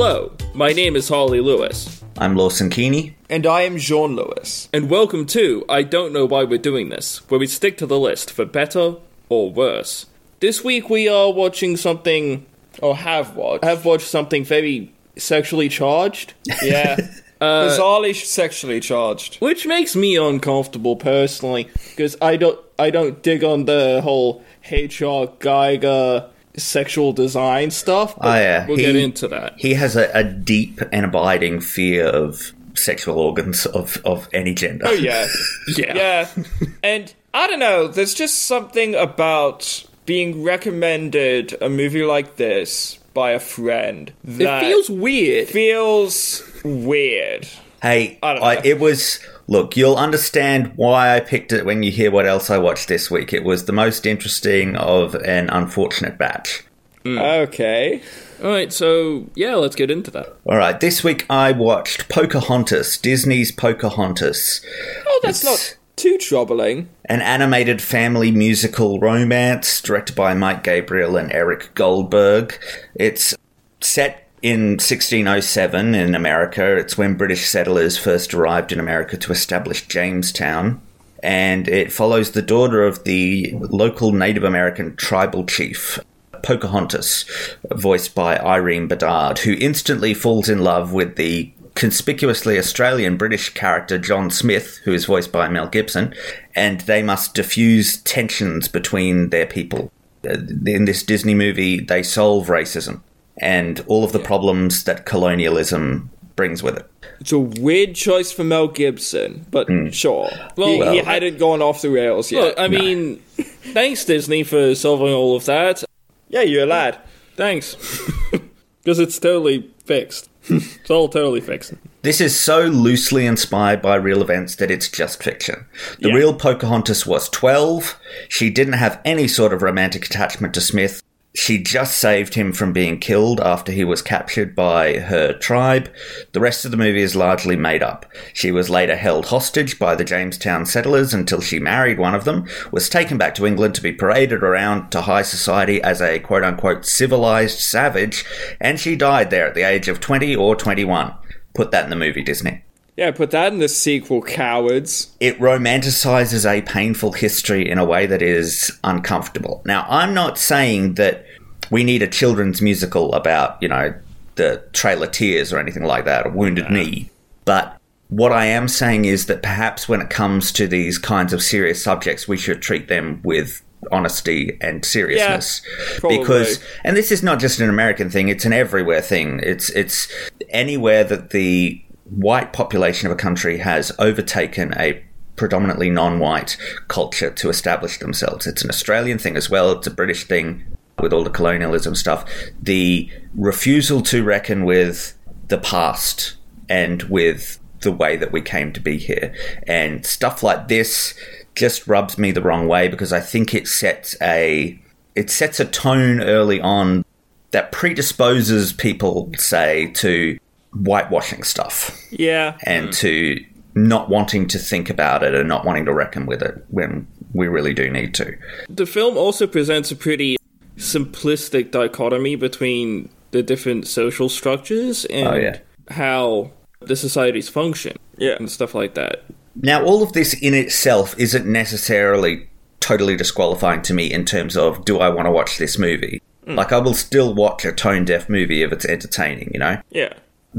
Hello, my name is Harlly Lewis, I'm Lawson Keeney. And I am Jeaun Lewis. and welcome to I Don't Know Why We're Doing This, where we stick to the list for better or worse. This week we are watching something, or have watched, have watched something very sexually charged, Yeah. Uh, Bizarrely sexually charged. which makes me uncomfortable personally, because I don't, I don't dig on the whole H.R. Giger sexual design stuff. But Oh, yeah. we'll He- get into that. He has a, a deep and abiding fear of sexual organs of, of any gender. Oh, yeah. Yeah. Yeah. And I don't know, there's just something about being recommended a movie like this by a friend It feels weird. feels weird. Hey, I don't I, know. it was. Look, you'll understand why I picked it when you hear what else I watched this week. It was the most interesting of an unfortunate batch. Mm. Okay. All right, so yeah, let's get into that. All right, this week I watched Pocahontas, Disney's Pocahontas, Oh, that's not too troubling. an animated family musical romance directed by Mike Gabriel and Eric Goldberg. It's set in 1607 in America. It's when British settlers first arrived in America to establish Jamestown. And it follows the daughter of the local Native American tribal chief, Pocahontas, voiced by Irene Bedard, who instantly falls in love with the conspicuously Australian British character John Smith, who is voiced by Mel Gibson, and they must diffuse tensions between their people. Uh, In this Disney movie, they solve racism and all of the problems that colonialism brings with it. It's a weird choice for Mel Gibson, but hmm. sure. Well- he, he Well- hadn't gone off the rails yet. Look, I mean, thanks Disney for solving all of that. yeah, you're a lad. Thanks, because it's totally fixed. it's all totally fixed. This is so loosely inspired by real events that it's just fiction. The Yeah. real Pocahontas was 12. She didn't have any sort of romantic attachment to Smith. She just saved him from being killed after he was captured by her tribe. The rest of the movie is largely made up. She was later held hostage by the Jamestown settlers until she married one of them, was taken back to England to be paraded around to high society as a quote unquote civilized savage, and she died there at the age of 20 or 21. Put that in the movie, Disney. Yeah, put that in the sequel, cowards. It romanticizes a painful history in a way that is uncomfortable. Now, I'm not saying that we need a children's musical about, you know, the Trail of Tears or anything like that, or Wounded Knee, but what I am saying is that perhaps when it comes to these kinds of serious subjects, we should treat them with honesty and seriousness. Probably. because and this is not just an American thing it's an everywhere thing. It's it's anywhere that the white population of a country has overtaken a predominantly non-white culture to establish themselves. It's an Australian thing as well it's a British thing with all the colonialism stuff the refusal to reckon with the past and with the way that we came to be here and stuff like this just rubs me the wrong way because I think it sets a it sets a tone early on that predisposes people say to whitewashing stuff Yeah. and hmm. to not wanting to think about it and not wanting to reckon with it when we really do need to. The film also presents a pretty simplistic dichotomy between the different social structures oh, and Oh, yeah. how the societies function Yeah. and stuff like that. Now, all of this in itself isn't necessarily totally disqualifying to me in terms of do I want to watch this movie? Mm. Like, I will still watch a tone deaf movie if it's entertaining, you know? Yeah.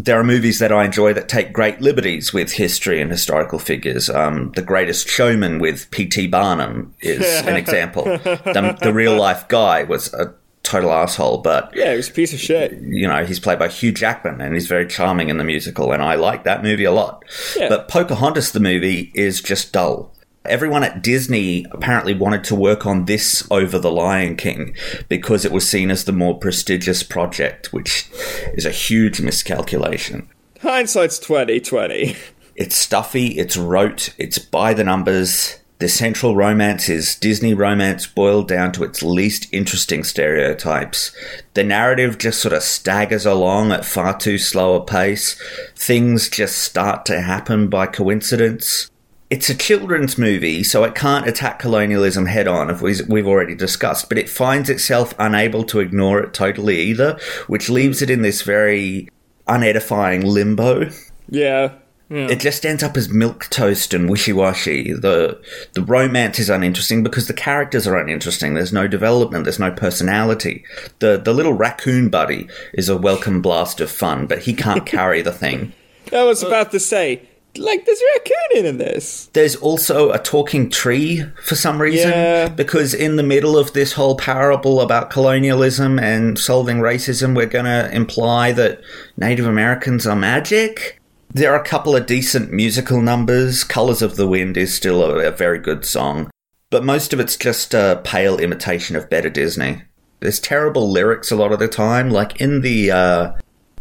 There are movies that I enjoy that take great liberties with history and historical figures. Um, the Greatest Showman with P.T. Barnum is an example. The, the real life guy was a total asshole, but Yeah, it was a piece of shit. you know he's played by Hugh Jackman and he's very charming in the musical, and I like that movie a lot. Yeah. But Pocahontas, the movie, is just dull. Everyone at Disney apparently wanted to work on this over The Lion King because it was seen as the more prestigious project, which is a huge miscalculation. Hindsight's 2020. It's stuffy, it's rote, it's by the numbers. The central romance is Disney romance boiled down to its least interesting stereotypes. The narrative just sort of staggers along at far too slow a pace. Things just start to happen by coincidence. It's a children's movie, so it can't attack colonialism head on, as we- we've already discussed, but it finds itself unable to ignore it totally either, which leaves it in this very unedifying limbo. Yeah. It just ends up as milk toast and wishy washy. The the romance is uninteresting because the characters are uninteresting. There's no development. There's no personality. The the little raccoon buddy is a welcome blast of fun, but he can't carry the thing. I was about to say, like, there's a raccoon in this. There's also a talking tree for some reason. Yeah. Because in the middle of this whole parable about colonialism and solving racism, we're going to imply that Native Americans are magic. There are a couple of decent musical numbers. Colors of the Wind is still a, a very good song. But most of it's just a pale imitation of better Disney. There's terrible lyrics a lot of the time. Like in the uh,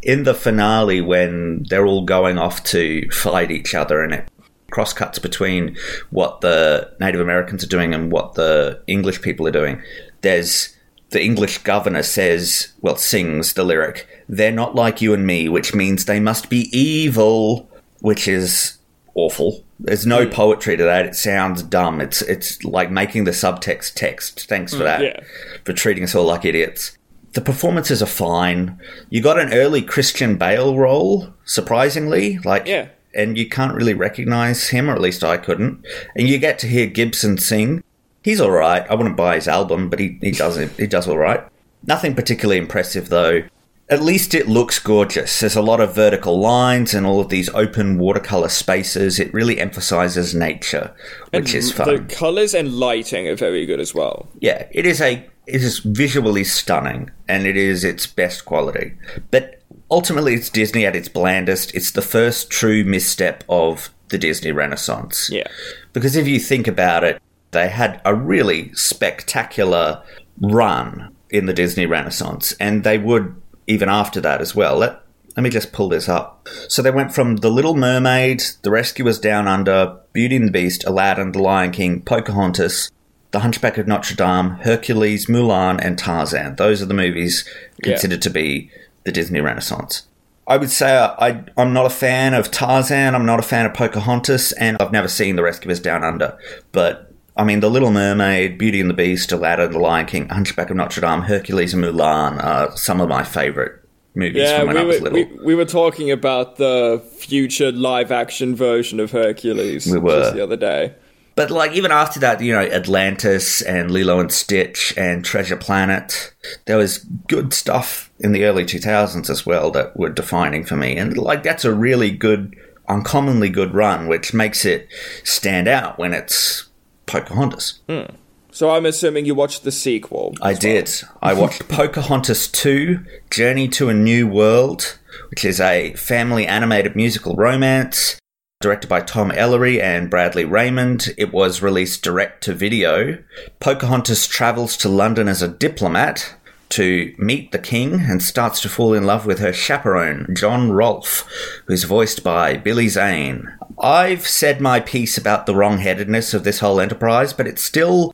in the finale when they're all going off to fight each other and it crosscuts between what the Native Americans are doing and what the English people are doing. There's the English governor says, well, sings the lyric, they're not like you and me, which means they must be evil, which is awful. There's no hmm. poetry to that. It sounds dumb. It's it's like making the subtext text. Thanks for hmm. that. yeah. For treating us all like idiots. The performances are fine. You got an early Christian Bale role, surprisingly. Like Yeah. and you can't really recognize him, or at least I couldn't. And you get to hear Gibson sing. He's all right. I wouldn't buy his album, but he, he does it. He does all right. Nothing particularly impressive though. At least it looks gorgeous. There's a lot of vertical lines and all of these open watercolor spaces. It really emphasizes nature, which is fun. The colors and lighting are very good as well. Yeah, it is a it is visually stunning and it is its best quality. But ultimately it's Disney at its blandest. It's the first true misstep of the Disney Renaissance. Yeah. Because if you think about it, they had a really spectacular run in the Disney Renaissance and they would even after that as well. Let, let me just pull this up. So they went from The Little Mermaid, The Rescuers Down Under, Beauty and the Beast, Aladdin, The Lion King, Pocahontas, The Hunchback of Notre Dame, Hercules, Mulan, and Tarzan. Those are the movies Yeah. considered to be the Disney Renaissance. I would say I, I'm not a fan of Tarzan, I'm not a fan of Pocahontas, and I've never seen The Rescuers Down Under. But, I mean, The Little Mermaid, Beauty and the Beast, Aladdin, The Lion King, Hunchback of Notre Dame, Hercules, and Mulan are some of my favourite movies Yeah, from when we I was were, little. we, we were talking about the future live action version of Hercules We were. just the other day. But like even after that, you know, Atlantis and Lilo and Stitch and Treasure Planet, there was good stuff in the early 2000s as well that were defining for me. And like that's a really good, uncommonly good run, which makes it stand out when it's Pocahontas. Hmm. So I'm assuming you watched the sequel. I did. I watched Pocahontas 2, Journey to a New World, which is a family animated musical romance directed by Tom Ellery and Bradley Raymond. It was released direct to video. Pocahontas travels to London as a diplomat to meet the king and starts to fall in love with her chaperone, John Rolfe, who's voiced by Billy Zane. I've said my piece about the wrong-headedness of this whole enterprise, but it's still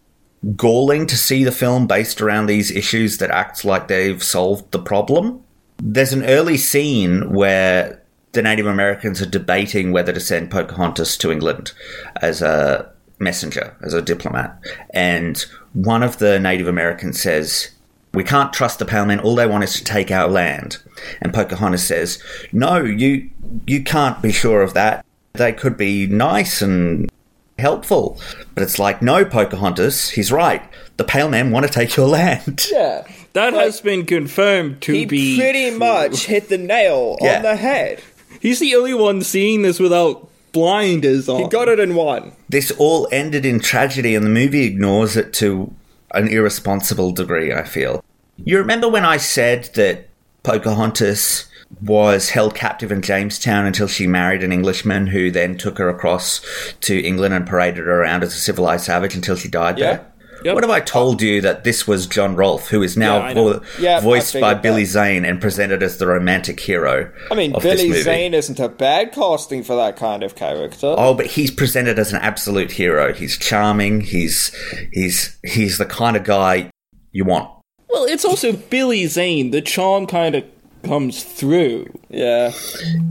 galling to see the film based around these issues that acts like they've solved the problem. There's an early scene where the Native Americans are debating whether to send Pocahontas to England as a messenger, as a diplomat. And one of the Native Americans says, We can't trust the Pale Men, all they want is to take our land. And Pocahontas says, No, you you can't be sure of that. They could be nice and helpful. But it's like, no, Pocahontas, he's right. The Pale Men want to take your land. Yeah. That Like, has been confirmed to He be. pretty true. much hit the nail Yeah. on the head. He's the only one seeing this without blinders on. He got it in one. This all ended in tragedy, and the movie ignores it to an irresponsible degree, I feel. You remember when I said that Pocahontas was held captive in Jamestown until she married an Englishman who then took her across to England and paraded her around as a civilized savage until she died Yeah. there? Yep. What have I told you that this was John Rolfe, who is now Yeah, vo- Yeah, voiced by Billy that. Zane and presented as the romantic hero I mean, Billy? Zane isn't a bad casting for that kind of character. Oh, but he's presented as an absolute hero. He's charming. He's he's he's the kind of guy you want. Well, it's also Billy Zane. The charm kind of comes through. Yeah.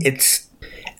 It's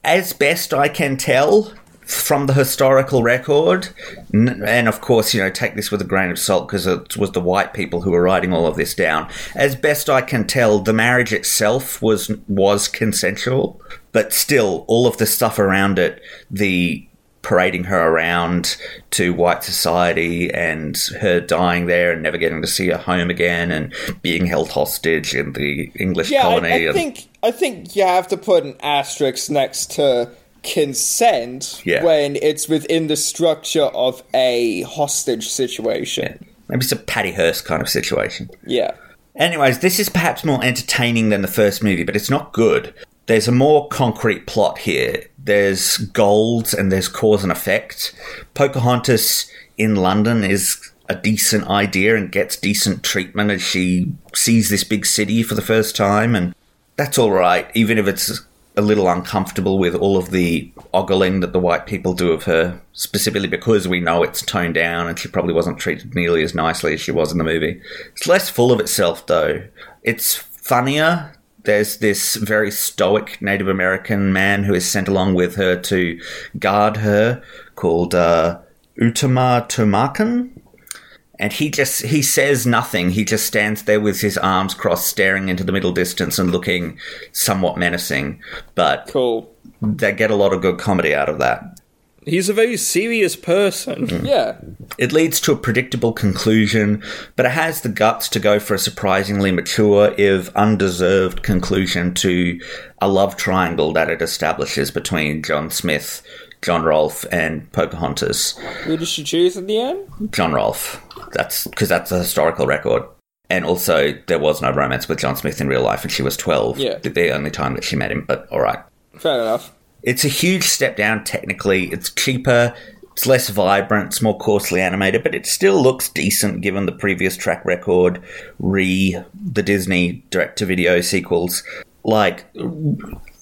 as best I can tell. From the historical record, and of course, you know, take this with a grain of salt because it was the white people who were writing all of this down. As best I can tell, the marriage itself was was consensual, but still, all of the stuff around it, the parading her around to white society and her dying there and never getting to see her home again and being held hostage in the English Yeah, colony. I, I and- think I think you have to put an asterisk next to consent Yeah. when it's within the structure of a hostage situation. maybe it's a Patty Hearst kind of situation. Yeah. Anyways, this is perhaps more entertaining than the first movie, but it's not good. There's a more concrete plot here. There's gold and there's cause and effect. Pocahontas in London is a decent idea and gets decent treatment as she sees this big city for the first time, and that's all right, even if it's a little uncomfortable with all of the ogling that the white people do of her, specifically because we know it's toned down and she probably wasn't treated nearly as nicely as she was in the movie. It's less full of itself, though. It's funnier. There's this very stoic Native American man who is sent along with her to guard her called uh, Uttamatomakkin and he just he says nothing he just stands there with his arms crossed staring into the middle distance and looking somewhat menacing but Cool. they get a lot of good comedy out of that He's a very serious person. Mm. Yeah. it leads to a predictable conclusion but it has the guts to go for a surprisingly mature if undeserved conclusion to a love triangle that it establishes between john smith john rolfe and pocahontas Who did she choose in the end? John Rolfe. That's because that's a historical record. And also, there was no romance with John Smith in real life, and she was 12. Yeah. The- The only time that she met him, but alright. Fair enough. It's a huge step down technically. It's cheaper, it's less vibrant, it's more coarsely animated, but it still looks decent given the previous track record, re the Disney direct to video sequels. Like,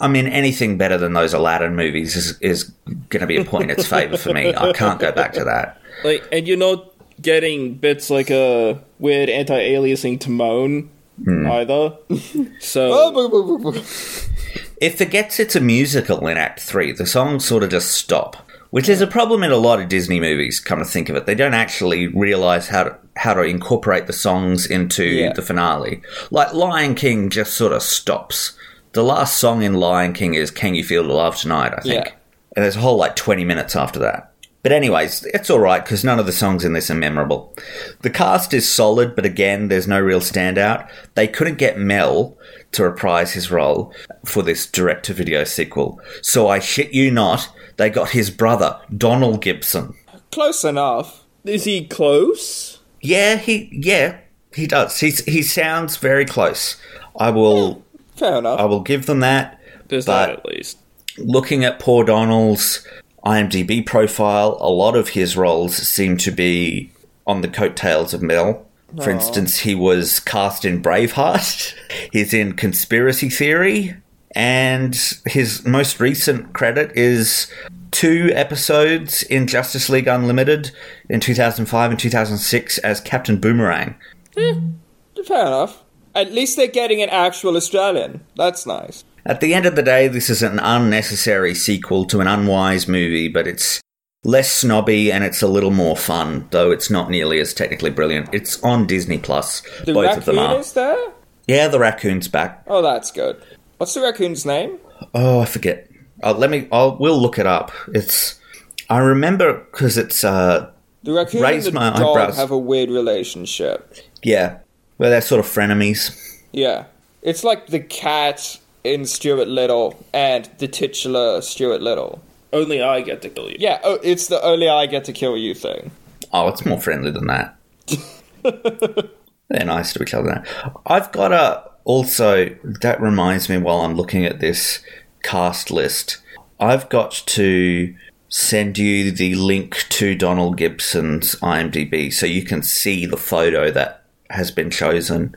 I mean, anything better than those Aladdin movies is, is going to be a point in its favour for me. I can't go back to that. Like, and you're not getting bits like a weird anti-aliasing Timon hmm. either. So It forgets it's a musical in Act 3. The songs sort of just stop, which is a problem in a lot of Disney movies, come to think of it. They don't actually realize how to, how to incorporate the songs into Yeah. the finale. Like Lion King just sort of stops. The last song in Lion King is Can You Feel the Love Tonight, I think. Yeah. And there's a whole like 20 minutes after that. But anyways, it's alright because none of the songs in this are memorable. The cast is solid, but again, there's no real standout. They couldn't get Mel to reprise his role for this direct to video sequel. So I shit you not, they got his brother, Donald Gibson. Close enough. is he close? Yeah, he yeah, he does. He's he sounds very close. I will Fair enough. I will give them that. There's But- that at least. looking at poor Donald's IMDb profile, a lot of his roles seem to be on the coattails of Mel. For instance, he was cast in Braveheart, he's in Conspiracy Theory, and his most recent credit is two episodes in Justice League Unlimited in 2005 and 2006 as Captain Boomerang. Eh, fair enough. At least they're getting an actual Australian. That's nice. At the end of the day, this is an unnecessary sequel to an unwise movie, but it's less snobby and it's a little more fun, though it's not nearly as technically brilliant. It's on Disney Plus. The Both of them are. is there? Yeah, the raccoon's back. Oh, that's good. What's the raccoon's name? Oh, I forget. Uh, let me. I'll. We'll look it up. It's. I remember because it's. uh The raccoon and the my dog eyebrows. have a weird relationship. Yeah, where they're sort of frenemies. Yeah. It's like the cat in Stuart Little and the titular Stuart Little. Only I get to kill you. Yeah, oh, it's the only I get to kill you thing. Oh, it's more friendly than that. They're nice to each other. I've got a. Also, that reminds me while I'm looking at this cast list, I've got to send you the link to Donald Gibson's IMDb so you can see the photo that has been chosen.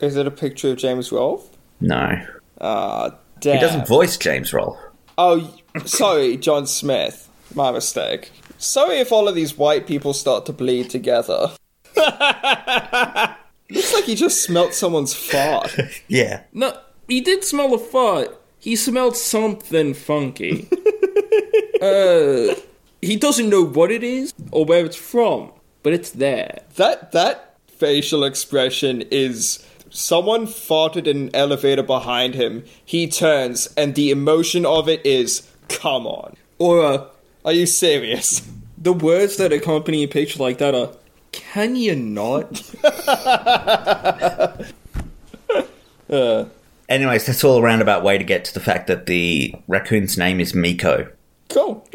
Is it a picture of James Rolfe? No. Ah, damn. He doesn't voice James Rolfe. Oh, sorry, John Smith. My mistake. Sorry if all of these white people start to bleed together. Looks like he just smelt someone's fart. Yeah. No, he did smell a fart. He smelled something funky. uh, he doesn't know what it is or where it's from, but it's there. That that facial expression is someone farted in an elevator behind him. He turns, and the emotion of it is, "Come on, Or uh, are you serious?" the words that accompany a picture like that are, "Can you not?" Anyways, that's all a roundabout way to get to the fact that the raccoon's name is Miko. Cool.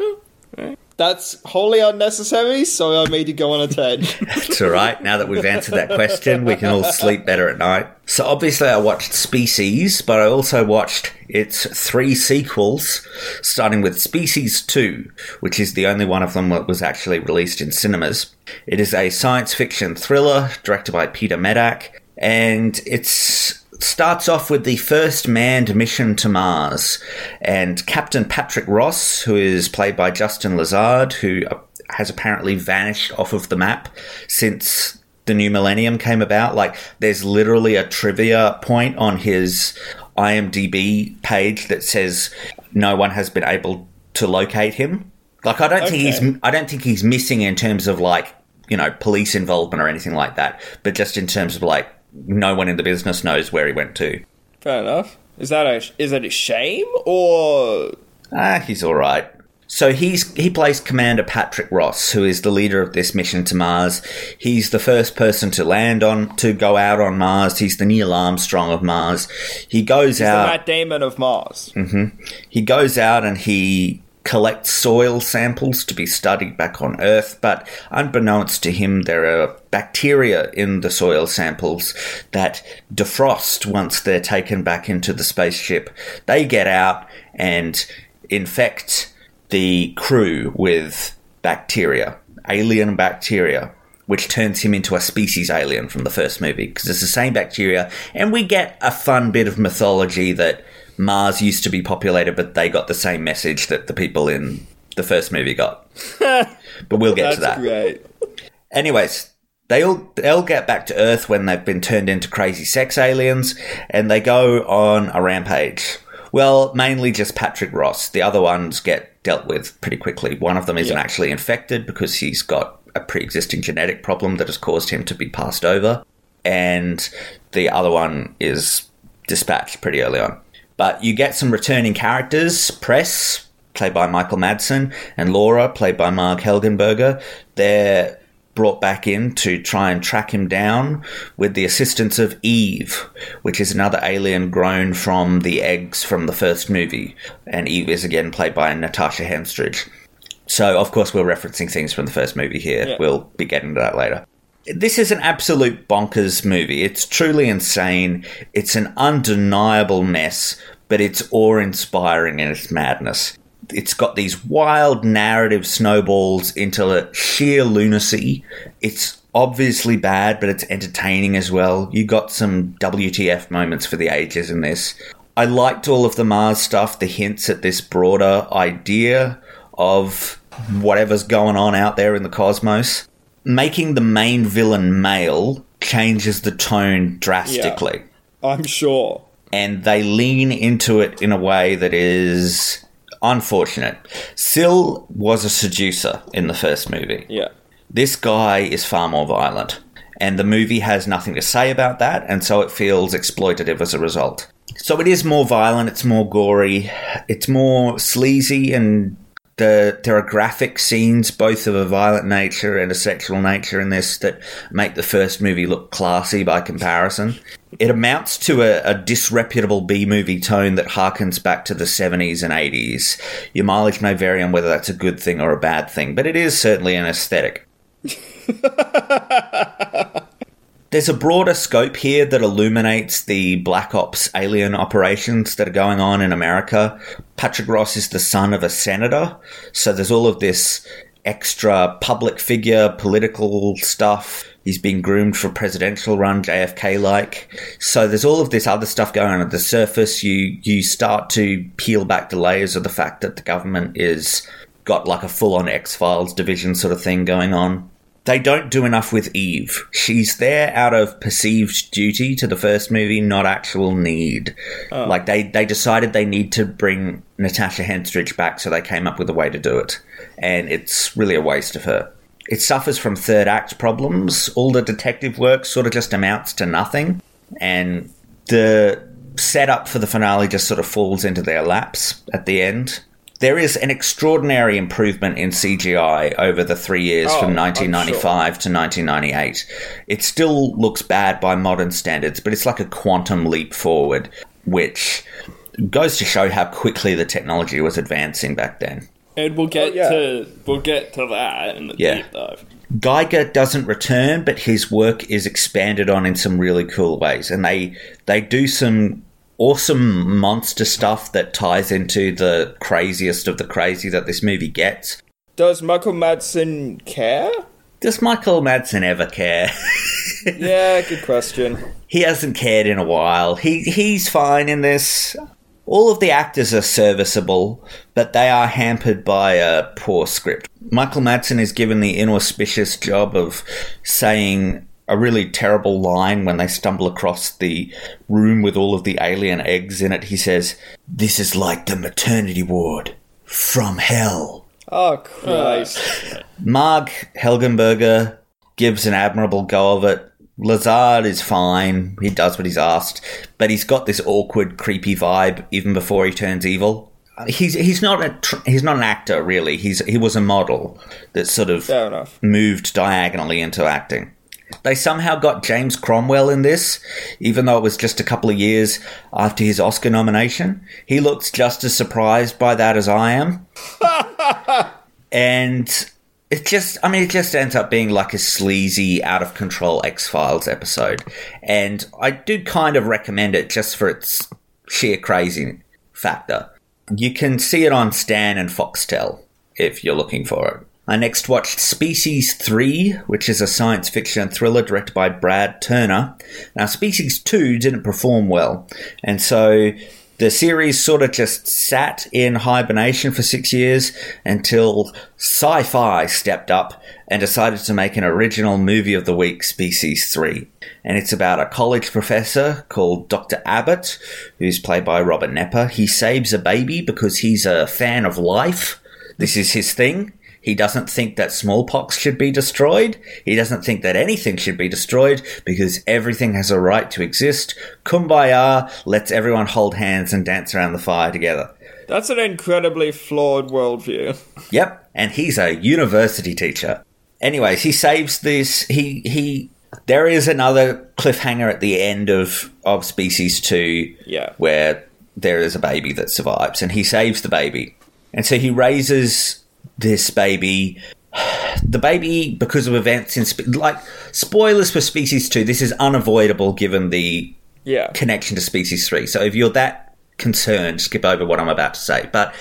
That's wholly unnecessary, so I made you go on a tangent. It's all right. Now that we've answered that question, we can all sleep better at night. So obviously, I watched Species, but I also watched its three sequels, starting with Species 2, which is the only one of them that was actually released in cinemas. It is a science fiction thriller directed by Peter Medak, and it's starts off with the first manned mission to Mars, and Captain Patrick Ross, who is played by Justin Lazard, who uh, has apparently vanished off of the map since the new millennium came about. Like, there's literally a trivia point on his IMDb page that says no one has been able to locate him. Like, I don't think he's I don't think he's missing in terms of like you know police involvement or anything like that, but just in terms of like no one in the business knows where he went to. Fair enough. Is that a is that a shame or Ah, he's all right. So he's he plays Commander Patrick Ross, who is the leader of this mission to Mars. He's the first person to land on to go out on Mars. He's the Neil Armstrong of Mars. He goes the out. Matt Damon of Mars? He goes out and he collects soil samples to be studied back on Earth, but unbeknownst to him, there are bacteria in the soil samples that defrost once they're taken back into the spaceship. They get out and infect the crew with bacteria, alien bacteria. Which turns him into a species alien from the first movie because it's the same bacteria, and we get a fun bit of mythology that Mars used to be populated, but they got the same message that the people in the first movie got. but we'll get to that. great. Anyways, they all they'll get back to Earth when they've been turned into crazy sex aliens, and they go on a rampage. Well, mainly just Patrick Ross. The other ones get dealt with pretty quickly. One of them isn't Yeah. actually infected because he's got a pre-existing genetic problem that has caused him to be passed over, and the other one is dispatched pretty early on. But you get some returning characters. Press, played by Michael Madsen, and Laura, played by Marg Helgenberger. They're brought back in to try and track him down with the assistance of Eve, which is another alien grown from the eggs from the first movie. And Eve is again played by Natasha Henstridge. So, of course, we're referencing things from the first movie here. Yeah. We'll be getting to that later. This is an absolute bonkers movie. It's truly insane. It's an undeniable mess, but it's awe inspiring in its madness. It's got these wild narrative snowballs into sheer lunacy. It's obviously bad, but it's entertaining as well. You got some WTF moments for the ages in this. I liked all of the Mars stuff, the hints at this broader idea of whatever's going on out there in the cosmos. Making the main villain male changes the tone drastically. I'm sure. And they lean into it in a way that is unfortunate. Sil was a seducer in the first movie. Yeah. This guy is far more violent. And the movie has nothing to say about that, and so it feels exploitative as a result. So it is more violent, it's more gory, it's more sleazy, and the, there are graphic scenes, both of a violent nature and a sexual nature, in this that make the first movie look classy by comparison. It amounts to a, a disreputable B movie tone that harkens back to the 70s and 80s. Your mileage may vary on whether that's a good thing or a bad thing, but it is certainly an aesthetic. There's a broader scope here that illuminates the Black Ops alien operations that are going on in America. Patrick Ross is the son of a senator, so there's all of this extra public figure, political stuff. He's been groomed for presidential run, JFK like. So there's all of this other stuff going on at the surface. You you start to peel back the layers of the fact that the government is got like a full on X Files division sort of thing going on they don't do enough with Eve. She's there out of perceived duty to the first movie, not actual need. Oh. Like they, they decided they need to bring Natasha Henstridge back, so they came up with a way to do it. And it's really a waste of her. It suffers from third act problems. All the detective work sort of just amounts to nothing. And the setup for the finale just sort of falls into their laps at the end. There is an extraordinary improvement in CGI over the three years Oh, from I'm 1995 to 1998. It still looks bad by modern standards, but it's like a quantum leap forward, which goes to show how quickly the technology was advancing back then. And we'll get Oh, yeah. to we'll get to that in the Yeah. deep dive. Giger doesn't return, but his work is expanded on in some really cool ways, and they they do some awesome monster stuff that ties into the craziest of the crazy that this movie gets. Does Michael Madsen care? Does Michael Madsen ever care? Yeah, good question. he hasn't cared in a while. He he's fine in this. All of the actors are serviceable, but they are hampered by a poor script. Michael Madsen is given the inauspicious job of saying a really terrible line when they stumble across the room with all of the alien eggs in it. He says, This is like the maternity ward from hell. Oh Christ! Marg Helgenberger gives an admirable go of it. Lazard is fine. He does what he's asked, but he's got this awkward, creepy vibe even before he turns evil. He's he's not a tr- he's not an actor really. He's he was a model that sort of moved diagonally into acting. They somehow got James Cromwell in this, even though it was just a couple of years after his Oscar nomination. He looks just as surprised by that as I am. and it just, I mean, it just ends up being like a sleazy, out of control X Files episode. And I do kind of recommend it just for its sheer crazy factor. You can see it on Stan and Foxtel if you're looking for it. I next watched Species 3, which is a science fiction thriller directed by Brad Turner. Now, Species 2 didn't perform well, and so the series sort of just sat in hibernation for six years until sci fi stepped up and decided to make an original movie of the week, Species 3. And it's about a college professor called Dr. Abbott, who's played by Robert Knepper. He saves a baby because he's a fan of life. This is his thing. He doesn't think that smallpox should be destroyed. He doesn't think that anything should be destroyed because everything has a right to exist. Kumbaya lets everyone hold hands and dance around the fire together. That's an incredibly flawed worldview. Yep, and he's a university teacher. Anyways, he saves this. He he. There is another cliffhanger at the end of of Species Two, Yeah. where there is a baby that survives, and he saves the baby, and so he raises this baby. The baby, because of events in spe- like spoilers for Species Two, this is unavoidable given the Yeah. connection to Species 3. So if you're that concerned, skip over what I'm about to say. But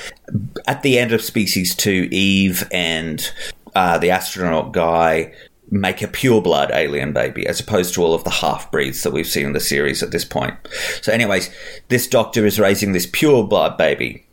at the end of Species 2, Eve and uh, the astronaut guy make a pure blood alien baby as opposed to all of the half breeds that we've seen in the series at this point. So, anyways, this doctor is raising this pure blood baby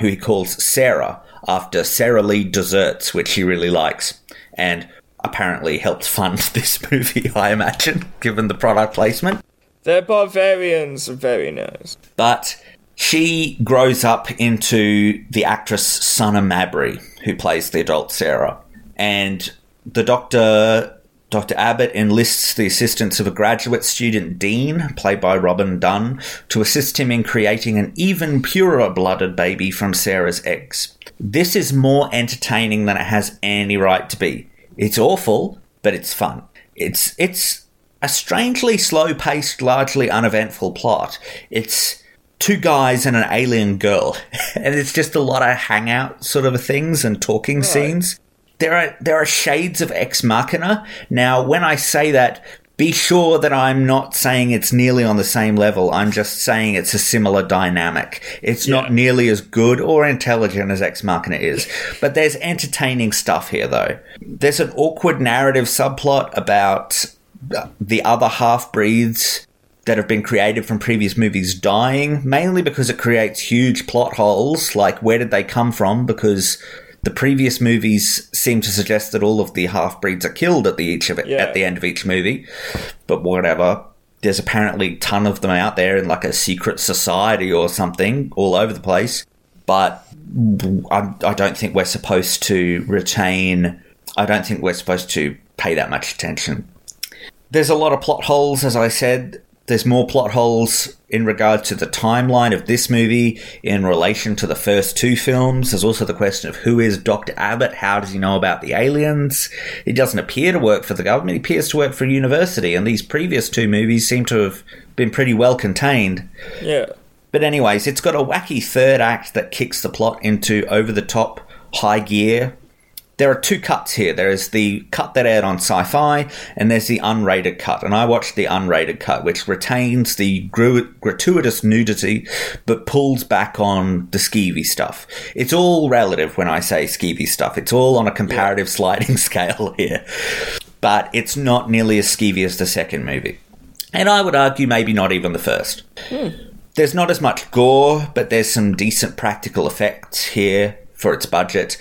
who he calls Sarah after Sara Lee Desserts, which he really likes. And apparently helped fund this movie, I imagine, given the product placement. They're barbarians. Very nice. But she grows up into the actress Sunny Mabry, who plays the adult Sarah. And the doctor, Dr. Abbott, enlists the assistance of a graduate student, Dean, played by Robin Dunn, to assist him in creating an even purer blooded baby from Sarah's eggs. This is more entertaining than it has any right to be. It's awful, but it's fun. It's it's a strangely slow paced, largely uneventful plot. It's two guys and an alien girl, and it's just a lot of hangout sort of things and talking scenes. There are there are shades of Ex Machina. Now, when I say that, be sure that I'm not saying it's nearly on the same level. I'm just saying it's a similar dynamic. It's Yeah. not nearly as good or intelligent as Ex Machina is, but there's entertaining stuff here, though. There's an awkward narrative subplot about the other half breeds that have been created from previous movies dying, mainly because it creates huge plot holes, like where did they come from? Because the previous movies seem to suggest that all of the half breeds are killed at the each of it Yeah. at the end of each movie. But whatever. There's apparently a ton of them out there in like a secret society or something all over the place. but I, I don't think we're supposed to retain. I don't think we're supposed to pay that much attention. There's a lot of plot holes, as I said. There's more plot holes in regard to the timeline of this movie in relation to the first two films. There's also the question of who is Dr. Abbott? How does he know about the aliens? He doesn't appear to work for the government, he appears to work for a university, and these previous two movies seem to have been pretty well contained. Yeah. But, anyways, it's got a wacky third act that kicks the plot into over the top high gear. There are two cuts here. There is the cut that aired on sci fi, and there's the unrated cut. And I watched the unrated cut, which retains the gru- gratuitous nudity but pulls back on the skeevy stuff. It's all relative when I say skeevy stuff, it's all on a comparative yeah. sliding scale here. But it's not nearly as skeevy as the second movie. And I would argue maybe not even the first. Hmm. There's not as much gore, but there's some decent practical effects here for its budget.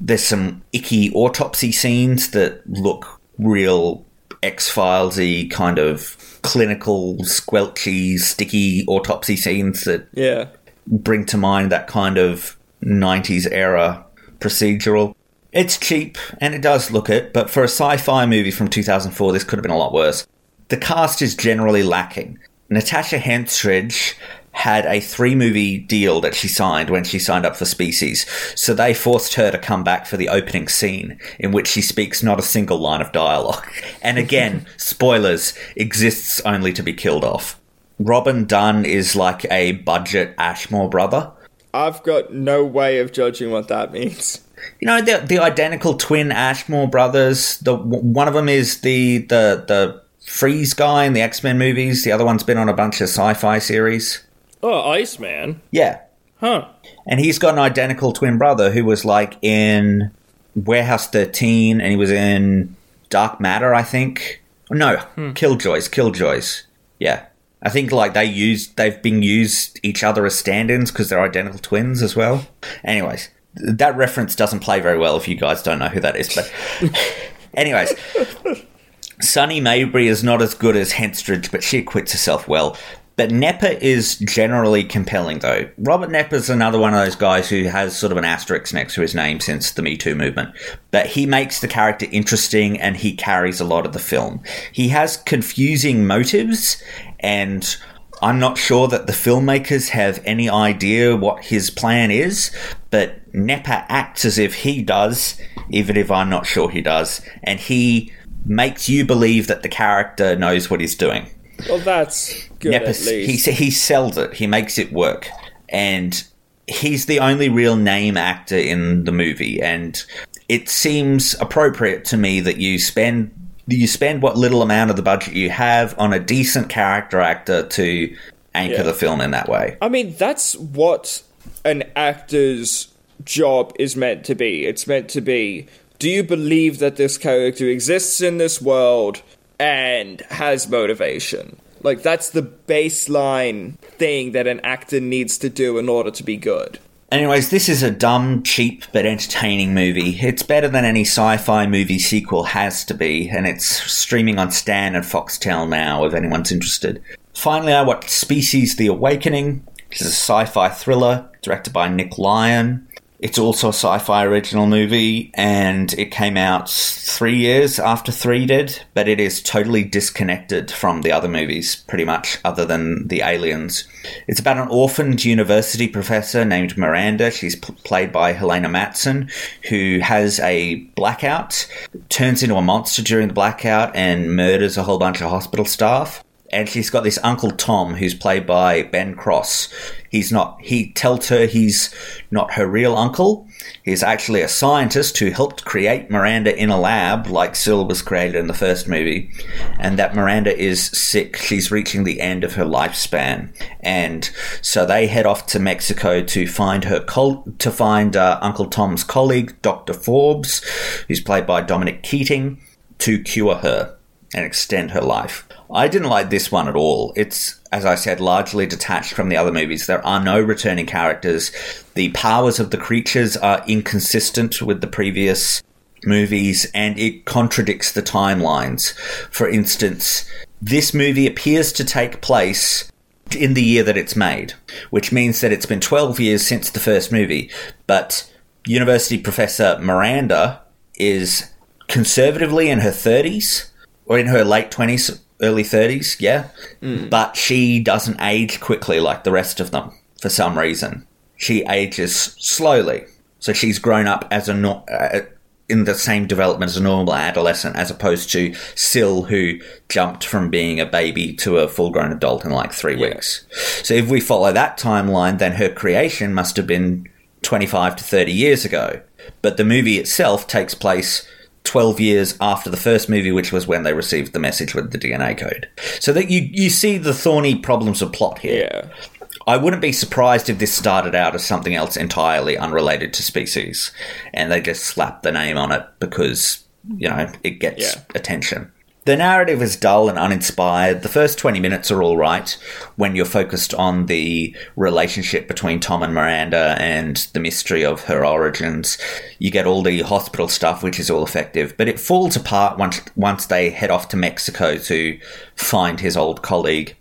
There's some icky autopsy scenes that look real X Filesy kind of clinical, squelchy, sticky autopsy scenes that yeah bring to mind that kind of 90s era procedural. It's cheap and it does look it, but for a sci fi movie from 2004, this could have been a lot worse. The cast is generally lacking. Natasha Henstridge had a three movie deal that she signed when she signed up for Species. So they forced her to come back for the opening scene in which she speaks not a single line of dialogue. And again, spoilers, exists only to be killed off. Robin Dunn is like a budget Ashmore brother. I've got no way of judging what that means. You know the the identical twin Ashmore brothers. The one of them is the the the Freeze guy in the X Men movies. The other one's been on a bunch of sci-fi series. Oh, Iceman. Yeah. Huh. And he's got an identical twin brother who was like in Warehouse 13 and he was in Dark Matter, I think. No, hmm. Killjoys, Killjoys. Yeah. I think like they used they've been used each other as stand-ins because they're identical twins as well. Anyways, that reference doesn't play very well if you guys don't know who that is, but anyways, Sunny Mabry is not as good as Henstridge, but she acquits herself well. But Knepper is generally compelling, though. Robert Knepper is another one of those guys who has sort of an asterisk next to his name since the Me Too movement. But he makes the character interesting and he carries a lot of the film. He has confusing motives, and I'm not sure that the filmmakers have any idea what his plan is, but Knepper acts as if he does, even if I'm not sure he does, and he makes you believe that the character knows what he's doing. Well, that's good. he he sells it. He makes it work, and he's the only real name actor in the movie. And it seems appropriate to me that you spend you spend what little amount of the budget you have on a decent character actor to anchor yeah. the film in that way. I mean, that's what an actor's job is meant to be. It's meant to be do you believe that this character exists in this world? And has motivation. Like that's the baseline thing that an actor needs to do in order to be good. Anyways, this is a dumb, cheap, but entertaining movie. It's better than any sci-fi movie sequel has to be, and it's streaming on Stan and Foxtel now if anyone's interested. Finally, I watched Species: The Awakening, which is a sci-fi thriller directed by Nick Lyon. It's also a sci fi original movie, and it came out three years after 3 did, but it is totally disconnected from the other movies, pretty much, other than the aliens. It's about an orphaned university professor named Miranda. She's p- played by Helena Mattsson, who has a blackout, turns into a monster during the blackout, and murders a whole bunch of hospital staff and she's got this uncle Tom who's played by Ben Cross. He's not, he tells her he's not her real uncle. He's actually a scientist who helped create Miranda in a lab like Sil was created in the first movie. And that Miranda is sick. She's reaching the end of her lifespan. And so they head off to Mexico to find her, col- to find uh, Uncle Tom's colleague, Dr. Forbes, who's played by Dominic Keating, to cure her and extend her life. I didn't like this one at all. It's, as I said, largely detached from the other movies. There are no returning characters. The powers of the creatures are inconsistent with the previous movies and it contradicts the timelines. For instance, this movie appears to take place in the year that it's made, which means that it's been 12 years since the first movie. But university professor Miranda is conservatively in her 30s or in her late 20s, early 30s, yeah. But she doesn't age quickly like the rest of them for some reason. She ages slowly. So she's grown up as a no- uh, in the same development as a normal adolescent as opposed to Sil who jumped from being a baby to a full-grown adult in like 3 weeks. So if we follow that timeline then her creation must have been 25 to 30 years ago. But the movie itself takes place 12 years after the first movie, which was when they received the message with the DNA code. So that you, you see the thorny problems of plot here. Yeah. I wouldn't be surprised if this started out as something else entirely unrelated to species and they just slapped the name on it because, you know, it gets Yeah. attention. The narrative is dull and uninspired. The first 20 minutes are all right when you're focused on the relationship between Tom and Miranda and the mystery of her origins. You get all the hospital stuff, which is all effective, but it falls apart once, once they head off to Mexico to find his old colleague.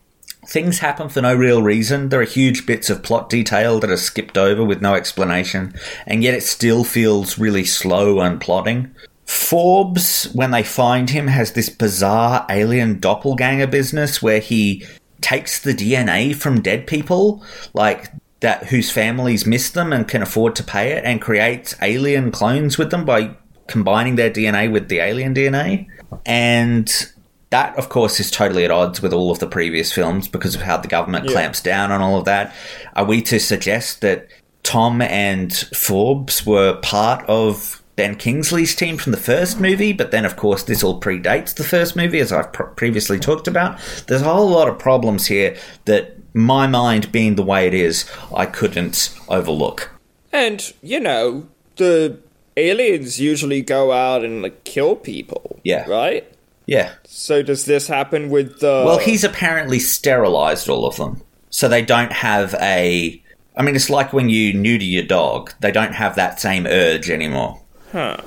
Things happen for no real reason. There are huge bits of plot detail that are skipped over with no explanation, and yet it still feels really slow and plodding. Forbes, when they find him, has this bizarre alien doppelganger business where he takes the DNA from dead people, like that whose families miss them and can afford to pay it, and creates alien clones with them by combining their DNA with the alien DNA. And that, of course, is totally at odds with all of the previous films because of how the government Yeah. clamps down on all of that. Are we to suggest that Tom and Forbes were part of Ben Kingsley's team from the first movie? But then, of course, this all predates the first movie, as I've pr- previously talked about. There's a whole lot of problems here that my mind being the way it is, I couldn't overlook. And, you know, the aliens usually go out and like, kill people. Yeah. Right? Yeah. So does this happen with the. Well, he's apparently sterilized all of them. So they don't have a. I mean, it's like when you neuter your dog, they don't have that same urge anymore. Huh.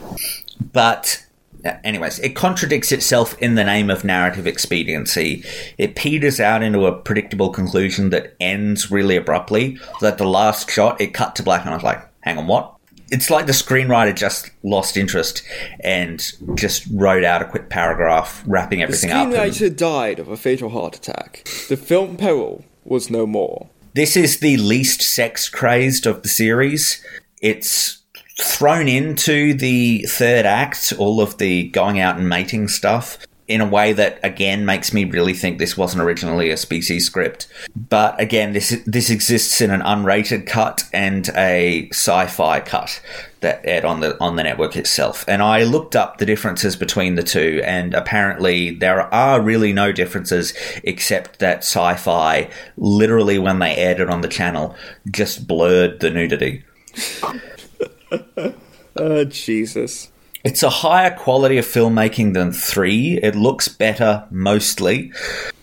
But, uh, anyways, it contradicts itself in the name of narrative expediency. It peters out into a predictable conclusion that ends really abruptly. That the last shot, it cut to black, and I was like, hang on, what? It's like the screenwriter just lost interest and just wrote out a quick paragraph wrapping The everything up. and- screenwriter died of a fatal heart attack. The film peril was no more. This is the least sex crazed of the series. It's thrown into the third act, all of the going out and mating stuff, in a way that again makes me really think this wasn't originally a species script. But again, this this exists in an unrated cut and a sci-fi cut that aired on the on the network itself. And I looked up the differences between the two, and apparently there are really no differences except that sci-fi, literally when they aired it on the channel, just blurred the nudity. Oh, Jesus. It's a higher quality of filmmaking than three. It looks better mostly.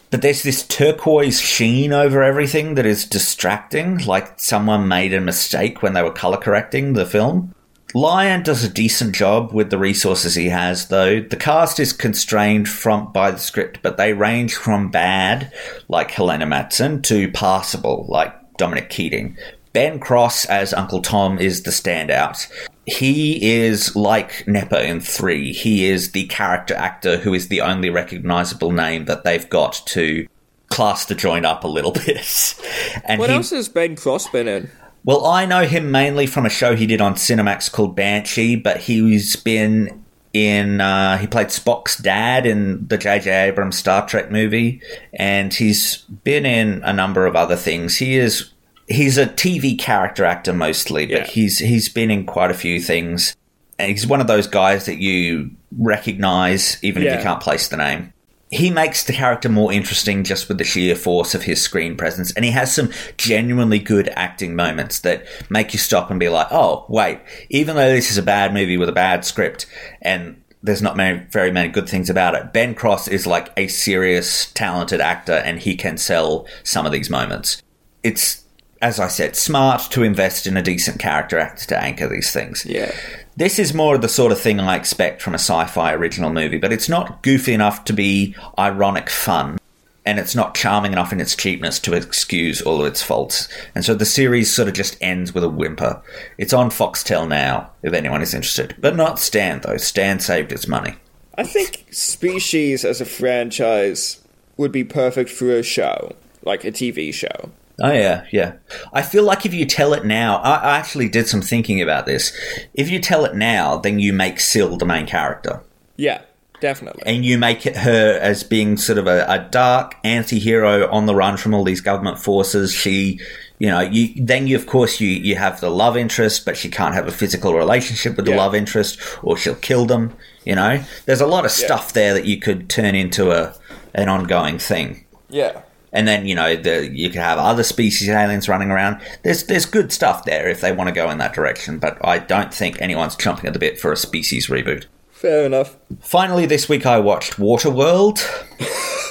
But there's this turquoise sheen over everything that is distracting, like someone made a mistake when they were color correcting the film. Lyon does a decent job with the resources he has, though. The cast is constrained from by the script, but they range from bad, like Helena Mattsson, to passable, like Dominic Keating. Ben Cross as Uncle Tom is the standout. He is like Knepper in 3. He is the character actor who is the only recognizable name that they've got to class the joint up a little bit. And What he, else has Ben Cross been in? well, I know him mainly from a show he did on Cinemax called Banshee, but he's been in. Uh, he played Spock's dad in the J.J. Abrams Star Trek movie, and he's been in a number of other things. He is. He's a TV character actor mostly, but Yeah. he's he's been in quite a few things. And he's one of those guys that you recognize even if you can't place the name he makes the character more interesting just with the sheer force of his screen presence and he has some genuinely good acting moments that make you stop and be like oh wait even though this is a bad movie with a bad script and there's not many, very many good things about it ben cross is like a serious talented actor and he can sell some of these moments it's as i said smart to invest in a decent character actor to anchor these things Yeah. this is more of the sort of thing I expect from a sci fi original movie, but it's not goofy enough to be ironic fun. and it's not charming enough in its cheapness to excuse all of its faults. And so the series sort of just ends with a whimper. It's on Foxtel now, if anyone is interested. But not Stan, though. Stan saved its money. I think Species as a franchise would be perfect for a show, like a TV show. Oh yeah, yeah. I feel like if you tell it now, I, I actually did some thinking about this. If you tell it now, then you make Sil the main character, Yeah, definitely. and you make it her as being sort of a, a dark anti-hero on the run from all these government forces. She, you know, you then you of course you you have the love interest, but she can't have a physical relationship with the Yeah. love interest, or she'll kill them. You know, there's a lot of stuff there that you could turn into a an ongoing thing. yeah. And then you know the, you could have other species of aliens running around. There's there's good stuff there if they want to go in that direction, but I don't think anyone's chomping at the bit for a species reboot. Fair enough. Finally, this week I watched Waterworld,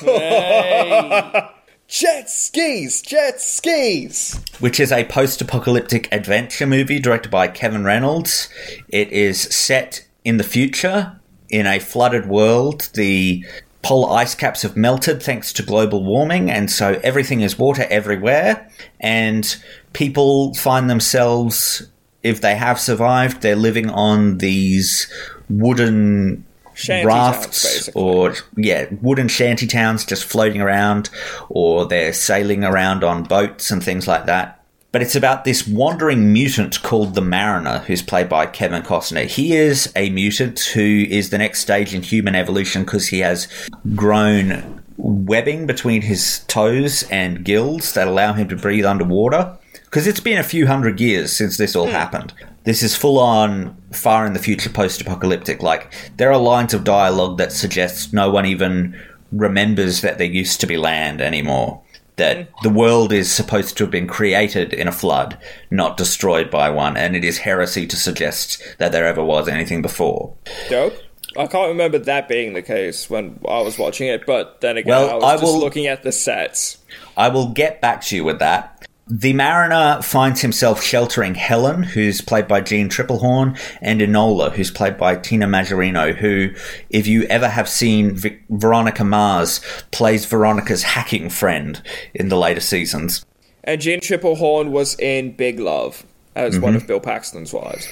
Jet skis! Jet skis! which is a post-apocalyptic adventure movie directed by Kevin Reynolds. It is set in the future in a flooded world. The polar ice caps have melted thanks to global warming, and so everything is water everywhere. And people find themselves, if they have survived, they're living on these wooden Shanty rafts towns, or yeah wooden shanty towns just floating around or they're sailing around on boats and things like that but it's about this wandering mutant called the Mariner, who's played by Kevin Costner. He is a mutant who is the next stage in human evolution because he has grown webbing between his toes and gills that allow him to breathe underwater. Because it's been a few hundred years since this all hmm. happened. This is full on, far in the future, post apocalyptic. Like, there are lines of dialogue that suggests no one even remembers that there used to be land anymore that the world is supposed to have been created in a flood, not destroyed by one, and it is heresy to suggest that there ever was anything before. Dope. I can't remember that being the case when I was watching it, but then again, Well, I was I just will- looking at the sets. I will get back to you with that. The Mariner finds himself sheltering Helen, who's played by Jeanne Tripplehorn, and Enola, who's played by Tina Majorino, who, if you ever have seen Vi- Veronica Mars, plays Veronica's hacking friend in the later seasons. And Jeanne Tripplehorn was in Big Love as one Mm-hmm. of Bill Paxton's wives.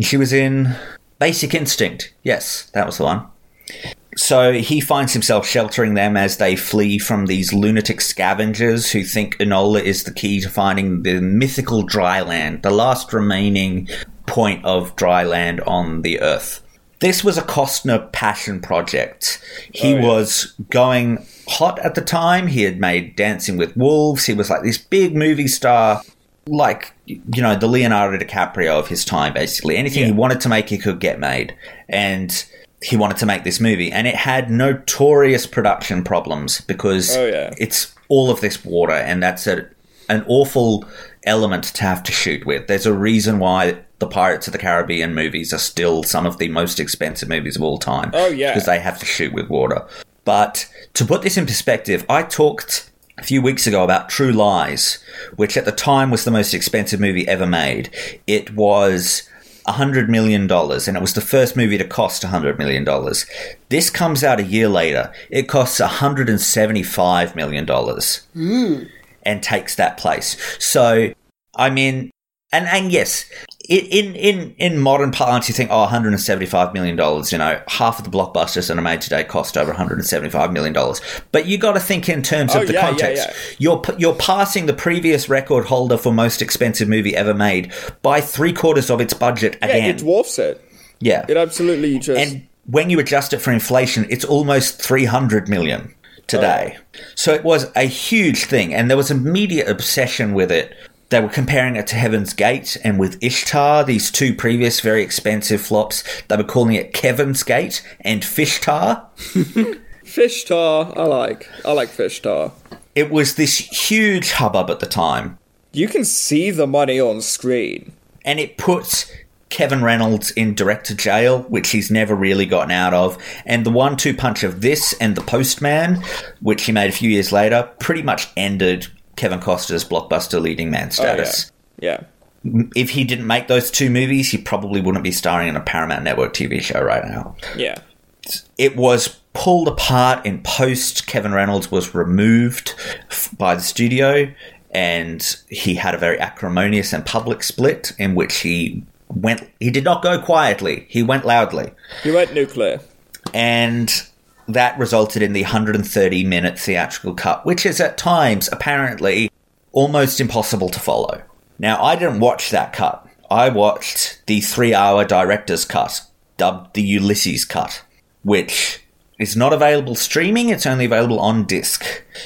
She was in Basic Instinct. Yes, that was the one. So he finds himself sheltering them as they flee from these lunatic scavengers who think Enola is the key to finding the mythical dry land, the last remaining point of dry land on the Earth. This was a Costner passion project. He Oh, yeah. was going hot at the time. He had made Dancing with Wolves. He was like this big movie star like you know the Leonardo DiCaprio of his time basically anything he wanted to make he could get made and he wanted to make this movie and it had notorious production problems because Oh, yeah. it's all of this water and that's a, an awful element to have to shoot with there's a reason why the Pirates of the Caribbean movies are still some of the most expensive movies of all time Oh, yeah. because they have to shoot with water but to put this in perspective I talked a few weeks ago about True Lies, which at the time was the most expensive movie ever made. It was $100 million, and it was the first movie to cost $100 million. This comes out a year later. It costs $175 million hmm. and takes that place. So, I mean, and, and yes, in, in, in modern parlance, you think, oh, $175 million, you know, half of the blockbusters that are made today cost over $175 million. But you got to think in terms Oh, of the yeah, yeah, context. yeah. You're, you're passing the previous record holder for most expensive movie ever made by three quarters of its budget Again, Yeah, it dwarfs it. yeah. It absolutely just. And when you adjust it for inflation, it's almost 300 million today. Oh, so it was a huge thing, and there was immediate obsession with it. They were comparing it to Heaven's Gate and with Ishtar, these two previous very expensive flops. They were calling it Kevin's Gate and Fishtar. Fishtar, I like. I like Fishtar. It was this huge hubbub at the time, You can see the money on screen. and it puts Kevin Reynolds in director jail, which he's never really gotten out of. And the one two punch of this and The Postman, which he made a few years later, pretty much ended Kevin Costner's blockbuster leading man oh, status. Yeah. If he didn't make those two movies, he probably wouldn't be starring in a Paramount Network TV show right now. Yeah. It was pulled apart in post. Kevin Reynolds was removed f- by the studio, and he had a very acrimonious and public split in which he went. He did not go quietly. He went loudly, He went nuclear. and that resulted in the 130 minute theatrical cut, which is at times apparently almost impossible to follow. Now, I didn't watch that cut. I watched the three hour director's cut, dubbed the Ulysses cut, which is not available streaming, it's only available on disc.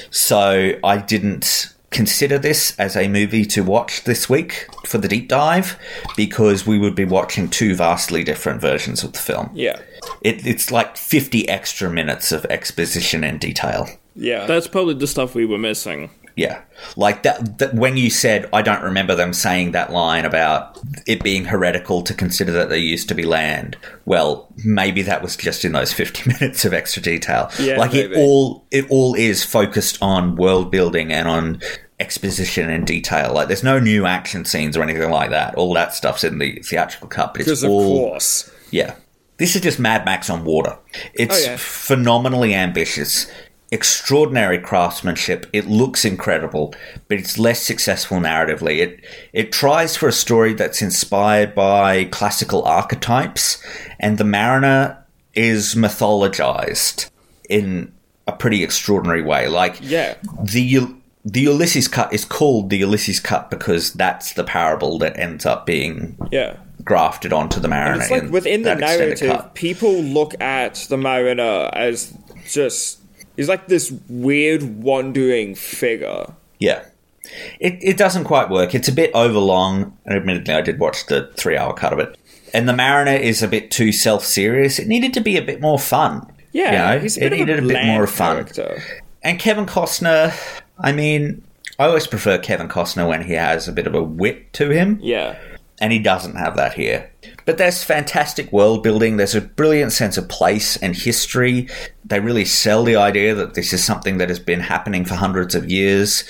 So I didn't consider this as a movie to watch this week for the deep dive because we would be watching two vastly different versions of the film. Yeah. It, it's like 50 extra minutes of exposition and detail. Yeah. That's probably the stuff we were missing. Yeah. Like that, that when you said, I don't remember them saying that line about it being heretical to consider that there used to be land. Well, maybe that was just in those 50 minutes of extra detail. Yeah, like it all, it all is focused on world building and on exposition and detail. Like there's no new action scenes or anything like that. All that stuff's in the theatrical cut, but it's Because of all course. yeah. This is just Mad Max on water. It's Oh, yeah. phenomenally ambitious, extraordinary craftsmanship. It looks incredible, but it's less successful narratively. It it tries for a story that's inspired by classical archetypes, and the Mariner is mythologized in a pretty extraordinary way. Like Yeah. the the Ulysses cut is called the Ulysses cut because that's the parable that ends up being Yeah. Grafted onto the Mariner. And it's like in within the narrative, cut. people look at the Mariner as just he's like this weird wandering figure. Yeah. It, it doesn't quite work. It's a bit overlong. And admittedly, I did watch the three hour cut of it. And the Mariner is a bit too self serious. It needed to be a bit more fun. Yeah, You know, he's a it needed a, a bit more fun. character. And Kevin Costner, I mean, I always prefer Kevin Costner when he has a bit of a wit to him. Yeah, and he doesn't have that here. But there's fantastic world building. There's a brilliant sense of place and history. They really sell the idea that this is something that has been happening for hundreds of years.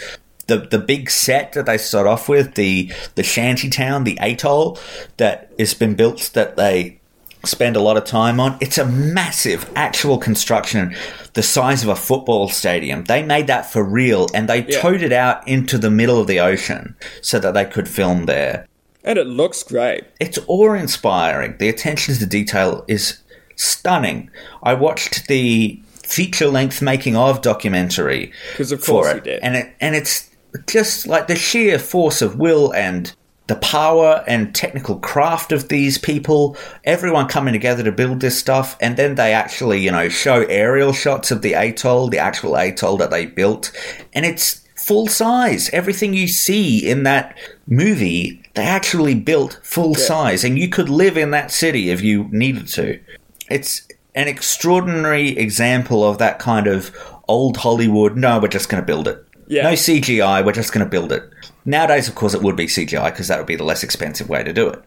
The the big set that they start off with, the the shanty town, the atoll that has been built that they spend a lot of time on. It's a massive actual construction, the size of a football stadium. They made that for real and they Yeah. towed it out into the middle of the ocean so that they could film there and it looks great. it's awe inspiring. The attention to detail is stunning. I watched the feature length making of documentary because of for course it, you did. and it and it's just like the sheer force of will and the power and technical craft of these people, everyone coming together to build this stuff, and then they actually, you know, show aerial shots of the atoll, the actual atoll that they built, and it's full size. Everything you see in that movie, they actually built full size, and you could live in that city if you needed to. It's an extraordinary example of that kind of old Hollywood. No, we're just going to build it. Yeah. No CGI, we're just going to build it. Nowadays, of course, it would be CGI because that would be the less expensive way to do it.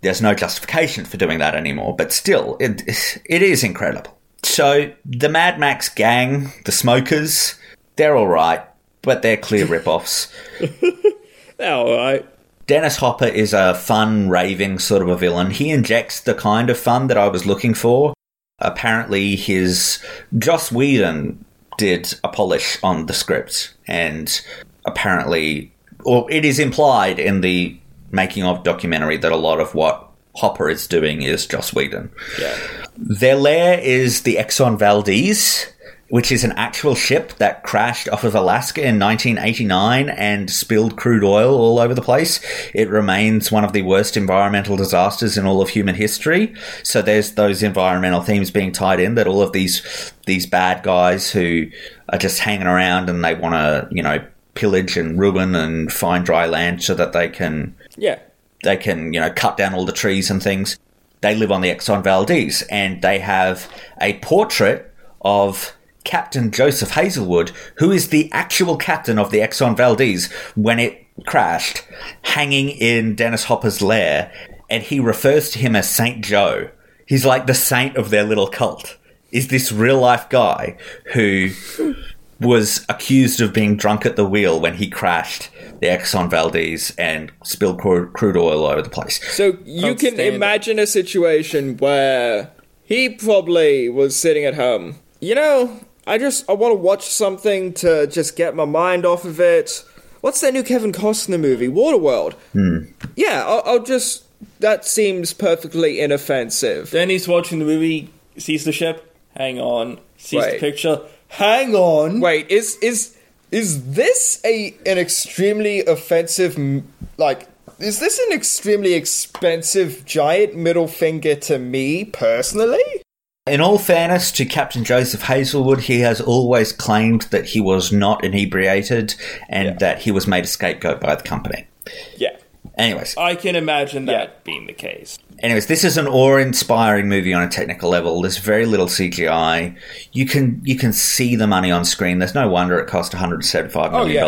There's no justification for doing that anymore, but still, it, it is incredible. So, the Mad Max gang, the smokers, they're alright, but they're clear rip-offs. All right. Dennis Hopper is a fun, raving sort of a villain. He injects the kind of fun that I was looking for. Apparently, his Joss Whedon did a polish on the script, and apparently, or it is implied in the making of documentary that a lot of what Hopper is doing is Joss Whedon. Yeah. Their lair is the Exxon Valdez, which is an actual ship that crashed off of Alaska in 1989 and spilled crude oil all over the place. It remains one of the worst environmental disasters in all of human history. So there's those environmental themes being tied in that all of these these bad guys who are just hanging around and they want to, you know, pillage and ruin and find dry land so that they can Yeah. they can, you know, cut down all the trees and things. They live on the Exxon Valdez and they have a portrait of Captain Joseph Hazelwood, who is the actual captain of the Exxon Valdez when it crashed, hanging in Dennis Hopper's lair, and he refers to him as Saint Joe. He's like the saint of their little cult. Is this real life guy who was accused of being drunk at the wheel when he crashed the Exxon Valdez and spilled cru- crude oil all over the place. So you can Outstanding. imagine a situation where he probably was sitting at home you know, I just I want to watch something to just get my mind off of it. What's that new Kevin Costner movie, Waterworld? Hmm. Yeah, I'll, I'll just. That seems perfectly inoffensive. Then he's watching the movie, sees the ship. Hang on, sees the picture. Hang on. Wait, is is is this a an extremely offensive like? Is this an extremely expensive giant middle finger to me personally? In all fairness to Captain Joseph Hazelwood, he has always claimed that he was not inebriated and Yeah. that he was made a scapegoat by the company. Yeah. Anyways, I can imagine that Yeah. being the case. anyways, this is an awe-inspiring movie on a technical level. There's very little CGI. You can you can see the money on screen. There's no wonder it cost 175 million oh, yeah.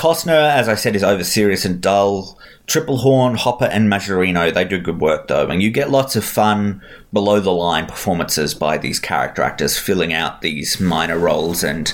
Costner, as I said, is over serious and dull. Tripplehorn, Hopper, and Majorino, they do good work though, and you get lots of fun below the line performances by these character actors filling out these minor roles and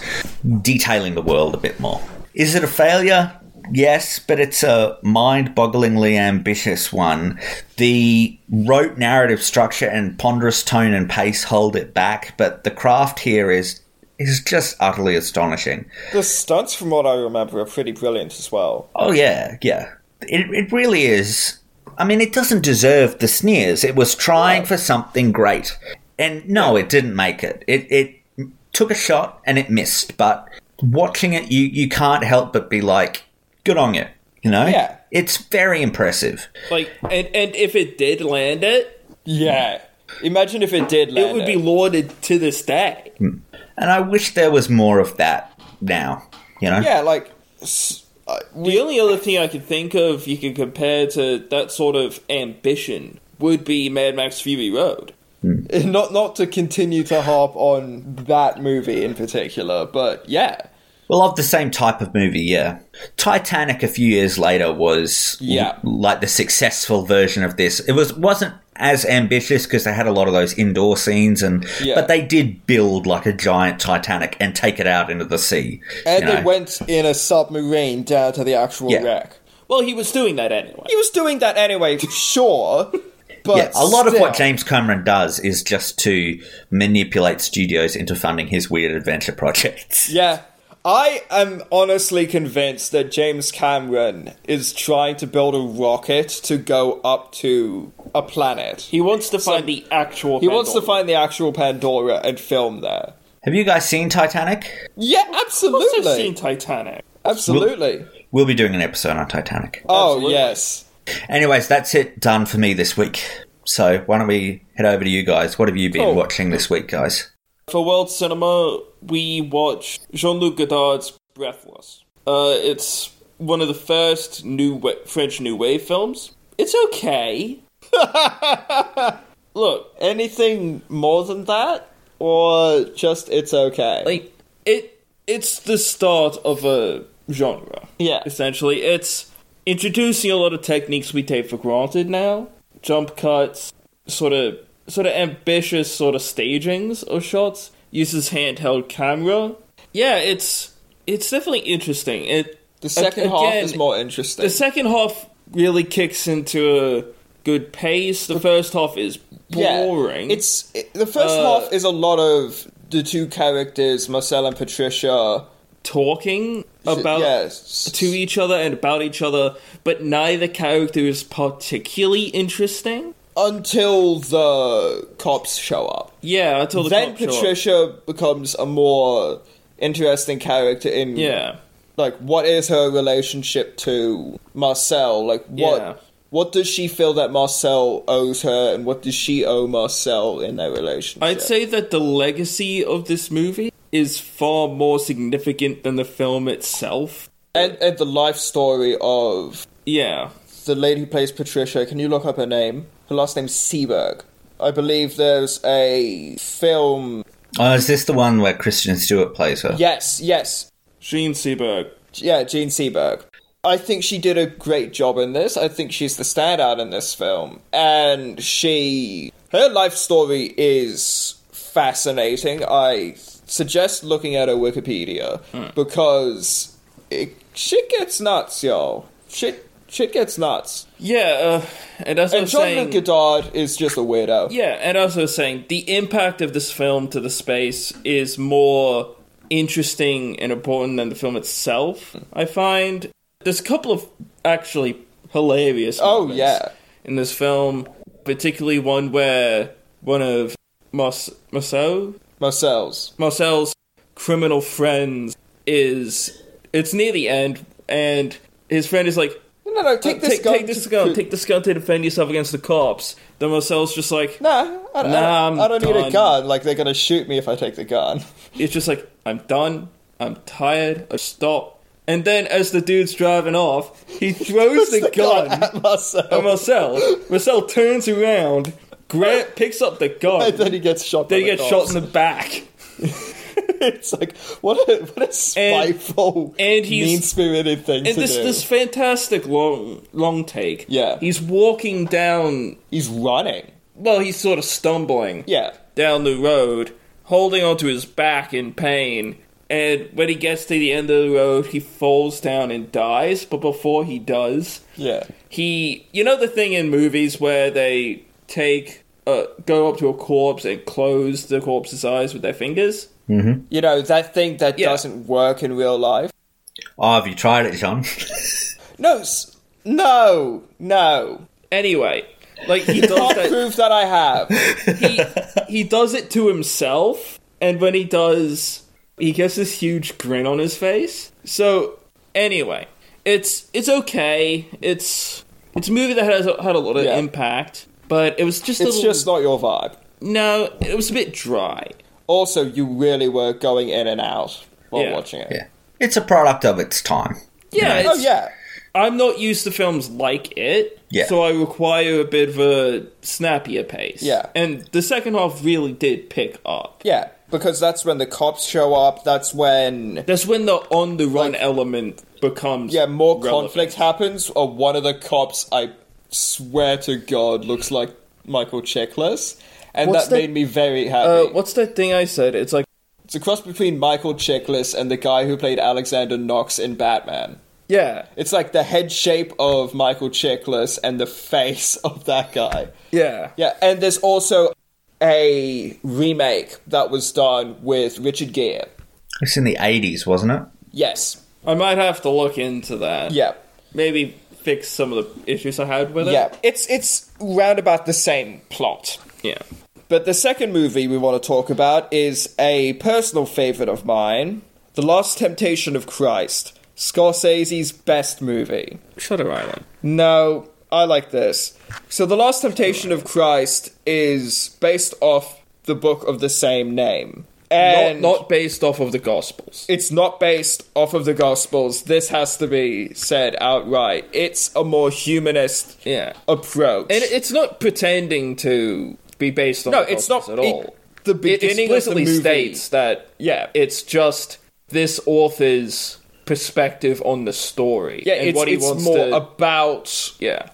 detailing the world a bit more. Is it a failure? Yes, but it's a mind bogglingly ambitious one. The rote narrative structure and ponderous tone and pace hold it back, but the craft here is is just utterly astonishing. The stunts, from what I remember, are pretty brilliant as well. Oh yeah, yeah. It it really is. I mean, it doesn't deserve the sneers. It was trying for something great, and no, it didn't make it. It it took a shot and it missed. But watching it, you you can't help but be like, good on you. You know? Yeah. It's very impressive. Like, and and if it did land it, hmm. Yeah. Imagine if it did land. it would be lauded to this day. Hmm. And I wish there was more of that now. You know? Yeah, like. uh, The only other thing I could think of you could compare to that sort of ambition would be Mad Max Fury Road. not not to continue to harp on that movie in particular, but yeah. Well, of the same type of movie, yeah. Titanic a few years later was Yeah. like the successful version of this. It was wasn't as ambitious because they had a lot of those indoor scenes and Yeah. but they did build like a giant Titanic and take it out into the sea. And you know? they went in a submarine down to the actual Yeah. wreck. Well, he was doing that anyway. He was doing that anyway, sure. But yeah, a lot of what. James Cameron does is just to manipulate studios into funding his weird adventure projects. Yeah. I am honestly convinced that James Cameron is trying to build a rocket to go up to a planet. He wants to find the actual. He wants to Pandora. find the actual Pandora and film there. Have you guys seen Titanic? Yeah, Of course I've absolutely. seen Titanic. Absolutely. We'll be doing an episode on Titanic. Oh, Absolutely. yes. Anyways, that's it done for me this week. So why don't we head over to you guys? What have you been Cool. watching this week, guys? For World Cinema, we watched Jean-Luc Godard's Breathless. Uh, it's one of the first new wa- French New Wave films. It's okay. Look, Anything more than that? Or just it's okay? like it it's the start of a genre Yeah. essentially it's introducing a lot of techniques we take for granted now jump cuts sort of sort of ambitious sort of stagings of shots uses handheld camera. Yeah it's it's definitely interesting. It the second half again, is more interesting. the second half really kicks into a good pace. The first half is boring. Yeah, it's it, the first Uh, half is a lot of the two characters, Marcel and Patricia, talking about yes, to each other and about each other, but neither character is particularly interesting. Until the cops show up. Yeah, until the then cops show up. Patricia becomes a more interesting character in Yeah, like what is her relationship to Marcel? Like what Yeah. what does she feel that Marcel owes her and what does she owe Marcel in their relationship? I'd say that the legacy of this movie is far more significant than the film itself. and and the life story of Yeah, the lady who plays Patricia, can you look up her name? Her last name's Seberg. I believe there's a film. Oh, is this the one where Kristen Stewart plays her? Yes, yes. Jean Seberg. Yeah, Jean Seberg. I think she did a great job in this. I think she's the standout in this film. And she. Her life story is fascinating. I suggest looking at her Wikipedia hmm. because it, shit gets nuts, y'all. Shit, shit gets nuts. Yeah, uh, and as I And was Jeaun saying, is just a weirdo. yeah, and as I was saying, the impact of this film to the space is more interesting and important than the film itself. I find there's a couple of actually hilarious. Oh, yeah. in this film, particularly one where one of Mas- Marcel Marcel's. Marcel's criminal friends is it's near the end, and his friend is like, No, no, take "Uh, this take, gun. take this to- gun, take this gun to defend yourself against the cops. Then Marcel's just like, Nah, I, don't- Nah, I, don't- I don't need a gun. Like they're gonna shoot me if I take the gun. it's just like, I'm done, I'm tired, I stop. And then as the dude's driving off, he throws the, gun at Marcel, at Marcel. Marcel turns around, gra- picks up the gun, and then he gets shot. then he the gets shot in the back. it's like what a what a spiteful and he's- mean spirited thing And to this do. this fantastic long long take. Yeah. He's walking down He's running. well, he's sort of stumbling Yeah, down the road, holding onto his back in pain. And when he gets to the end of the road, he falls down and dies. But before he does, yeah, he you know the thing in movies where they take uh, go up to a corpse and close the corpse's eyes with their fingers. Mm-hmm. you know that thing that Yeah. doesn't work in real life. Oh, have you tried it, Jeaun? No, no, no. Anyway, like he does that. prove that I have. he he does it to himself, and when he does, he gets this huge grin on his face. So anyway, it's it's okay. It's it's a movie that has had a lot of Yeah. impact, but it was just a It's little, just not your vibe. no. It was a bit dry. Also, you really were going in and out while Yeah. watching it. yeah. It's a product of its time. Yeah, Oh yeah, I'm not used to films like it, Yeah. so I require a bit of a snappier pace. Yeah. and the second half really did pick up. yeah. Because that's when the cops show up. That's when That's when the on the run Like- element becomes yeah more relevant. conflict happens. Or one of the cops, I swear to God, looks like Michael Chiklis, and What's that made me very happy. Uh, what's that thing I said? It's like It's a cross between Michael Chiklis and the guy who played Alexander Knox in Batman. yeah, It's like the head shape of Michael Chiklis and the face of that guy. yeah, Yeah, and there's also a remake that was done with Richard Gere. It's in the 80s, wasn't it? Yes. I might have to look into that. Yeah. maybe fix some of the issues I had with it. Yeah. It's it's round about the same plot. yeah. But the second movie we want to talk about is a personal favorite of mine, The Last Temptation of Christ, Scorsese's best movie. Shutter Island. No, I like this. So, The Last Temptation of Christ is based off the book of the same name. And not not based off of the Gospels. it's not based off of the Gospels. This has to be said outright. It's a more humanist Yeah, approach. and it's not pretending to be based on. no, the it's not at it- all. the It beginning of the explicitly movie states that Yeah. it's just this author's perspective on the story. Yeah, and it's, what he it's wants more to. about yeah,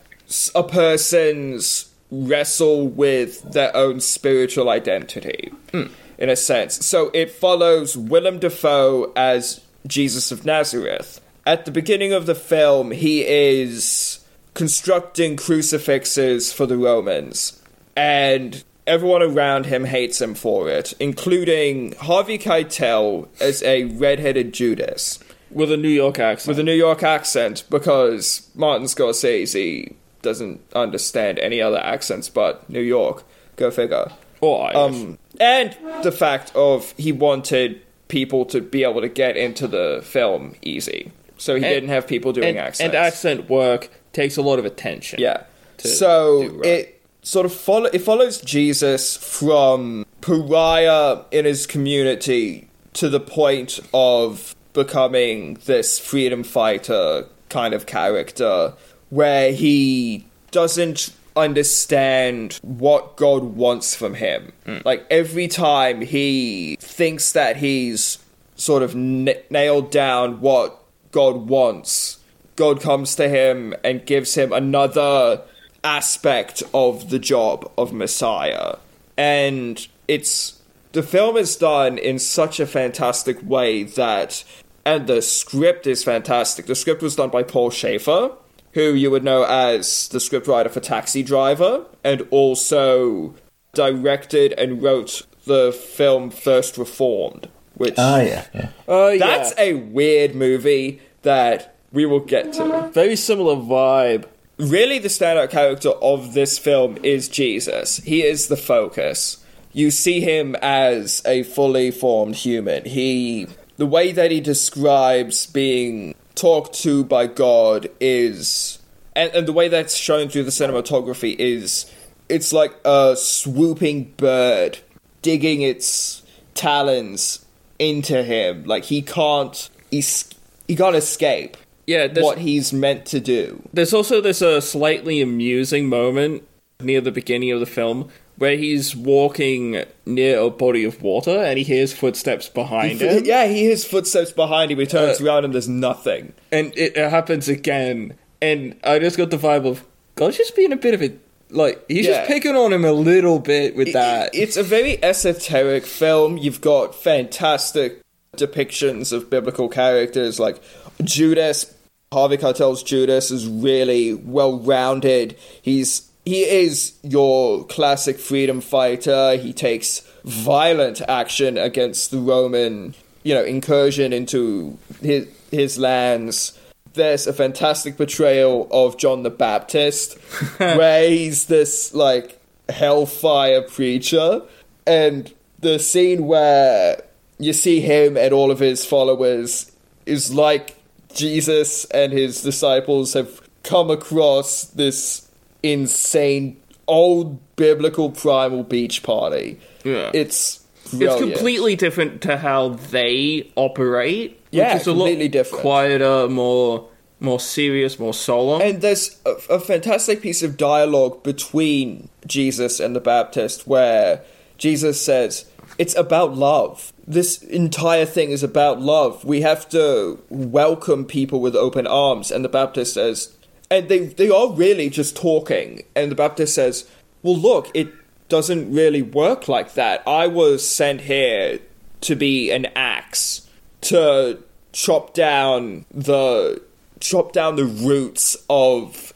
a person's wrestle with their own spiritual identity, hmm. in a sense. So it follows Willem Dafoe as Jesus of Nazareth. At the beginning of the film, he is constructing crucifixes for the Romans, and everyone around him hates him for it, including Harvey Keitel as a red-headed Judas with a New York accent. with a New York accent because Martin Scorsese doesn't understand any other accents but New York. Go figure. or. Um, and the fact of he wanted people to be able to get into the film easy, so he And- didn't have people doing and, accents. and accent work takes a lot of attention. Yeah. So right. it sort of follow it follows Jesus from pariah in his community to the point of becoming this freedom fighter kind of character where he doesn't understand what God wants from him. Hmm. Like every time he thinks that he's sort of n- nailed down what God wants, God comes to him and gives him another aspect of the job of Messiah. And it's the film is done in such a fantastic way that and the script is fantastic. The script was done by Paul Schrader, who you would know as the scriptwriter for Taxi Driver, and also directed and wrote the film First Reformed, which Oh yeah, yeah. Oh, yeah. that's a weird movie that we will get to. very similar vibe. Really, the standout character of this film is Jesus. He is the focus. You see him as a fully formed human. He, the way that he describes being talked to by God is, and, and the way that's shown through the cinematography is, it's like a swooping bird digging its talons into him. Like he can't, he's, he can't escape Yeah, what he's meant to do. there's also this uh, slightly amusing moment near the beginning of the film where he's walking near a body of water and he hears footsteps behind him. Yeah, he hears footsteps behind him. He turns Uh, around and there's nothing. and it, it happens again. And I just got the vibe of God's just being a bit of a like he's Yeah. just picking on him a little bit with that. It- it's a very esoteric film. You've got fantastic depictions of biblical characters like Judas. Harvey Keitel's Judas is really well rounded. He's he is your classic freedom fighter. He takes violent action against the Roman, you know, incursion into his his lands. There's a fantastic portrayal of John the Baptist, where he's this like hellfire preacher, and the scene where you see him and all of his followers is like Jesus and his disciples have come across this insane old biblical primal beach party. Yeah. It's it's completely different to how they operate. Yeah, which is a lot completely different. quieter, more more serious, more solemn. And there's a, a fantastic piece of dialogue between Jesus and the Baptist where Jesus says, It's about love. This entire thing is about love. We have to welcome people with open arms. And the Baptist says, and they, they are really just talking. And the Baptist says, Well, look, it doesn't really work like that. I was sent here to be an axe to chop down the chop down the roots of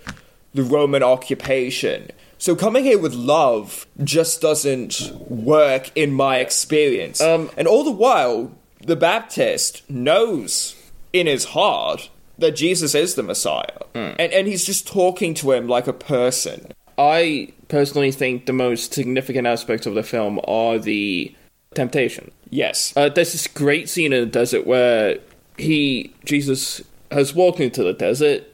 the Roman occupation. So coming here with love just doesn't work in my experience. Um, and all the while, the Baptist knows in his heart that Jesus is the Messiah. And and he's just talking to him like a person. I personally think the most significant aspects of the film are the temptation. Yes. Uh, there's this great scene in the desert where he, Jesus, has walked into the desert,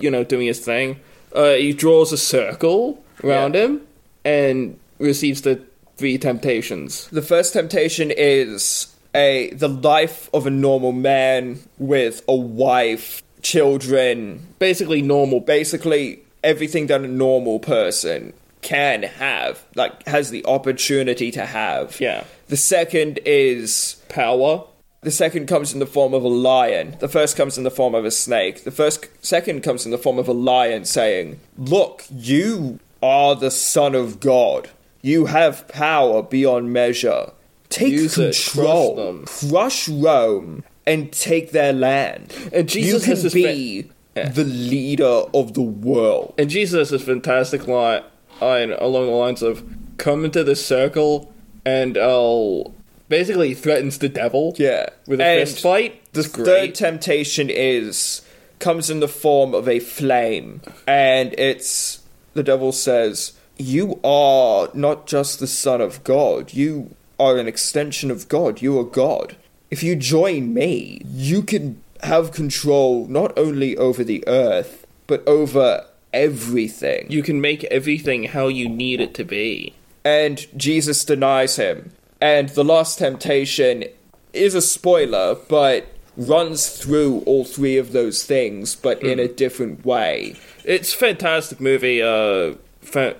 you know, doing his thing. Uh, he draws a circle around Yeah. him and receives the three temptations. The first temptation is a the life of a normal man with a wife, children, Basically, normal. basically everything that a normal person can have, like has the opportunity to have. Yeah. The second is power. the second comes in the form of a lion. The first comes in the form of a snake. The first second comes in the form of a lion saying, "Look, you are the son of God. You have power beyond measure. Take Use control. them." Crush Rome and take their land. And Jesus you can be fa- Yeah. the leader of the world." And Jesus has this fantastic line, along the lines of, "Come into this circle, and I'll." Basically, threatens the devil. Yeah. with a And fist fight. The third temptation is comes in the form of a flame, and it's the devil says, "You are not just the son of God. You are an extension of God. You are God. If you join me, you can have control not only over the earth but over everything." you can make everything how you need it to be. and Jesus denies him. And the last temptation is a spoiler, but runs through all three of those things, but in hmm. a different way. It's a fantastic movie. Uh,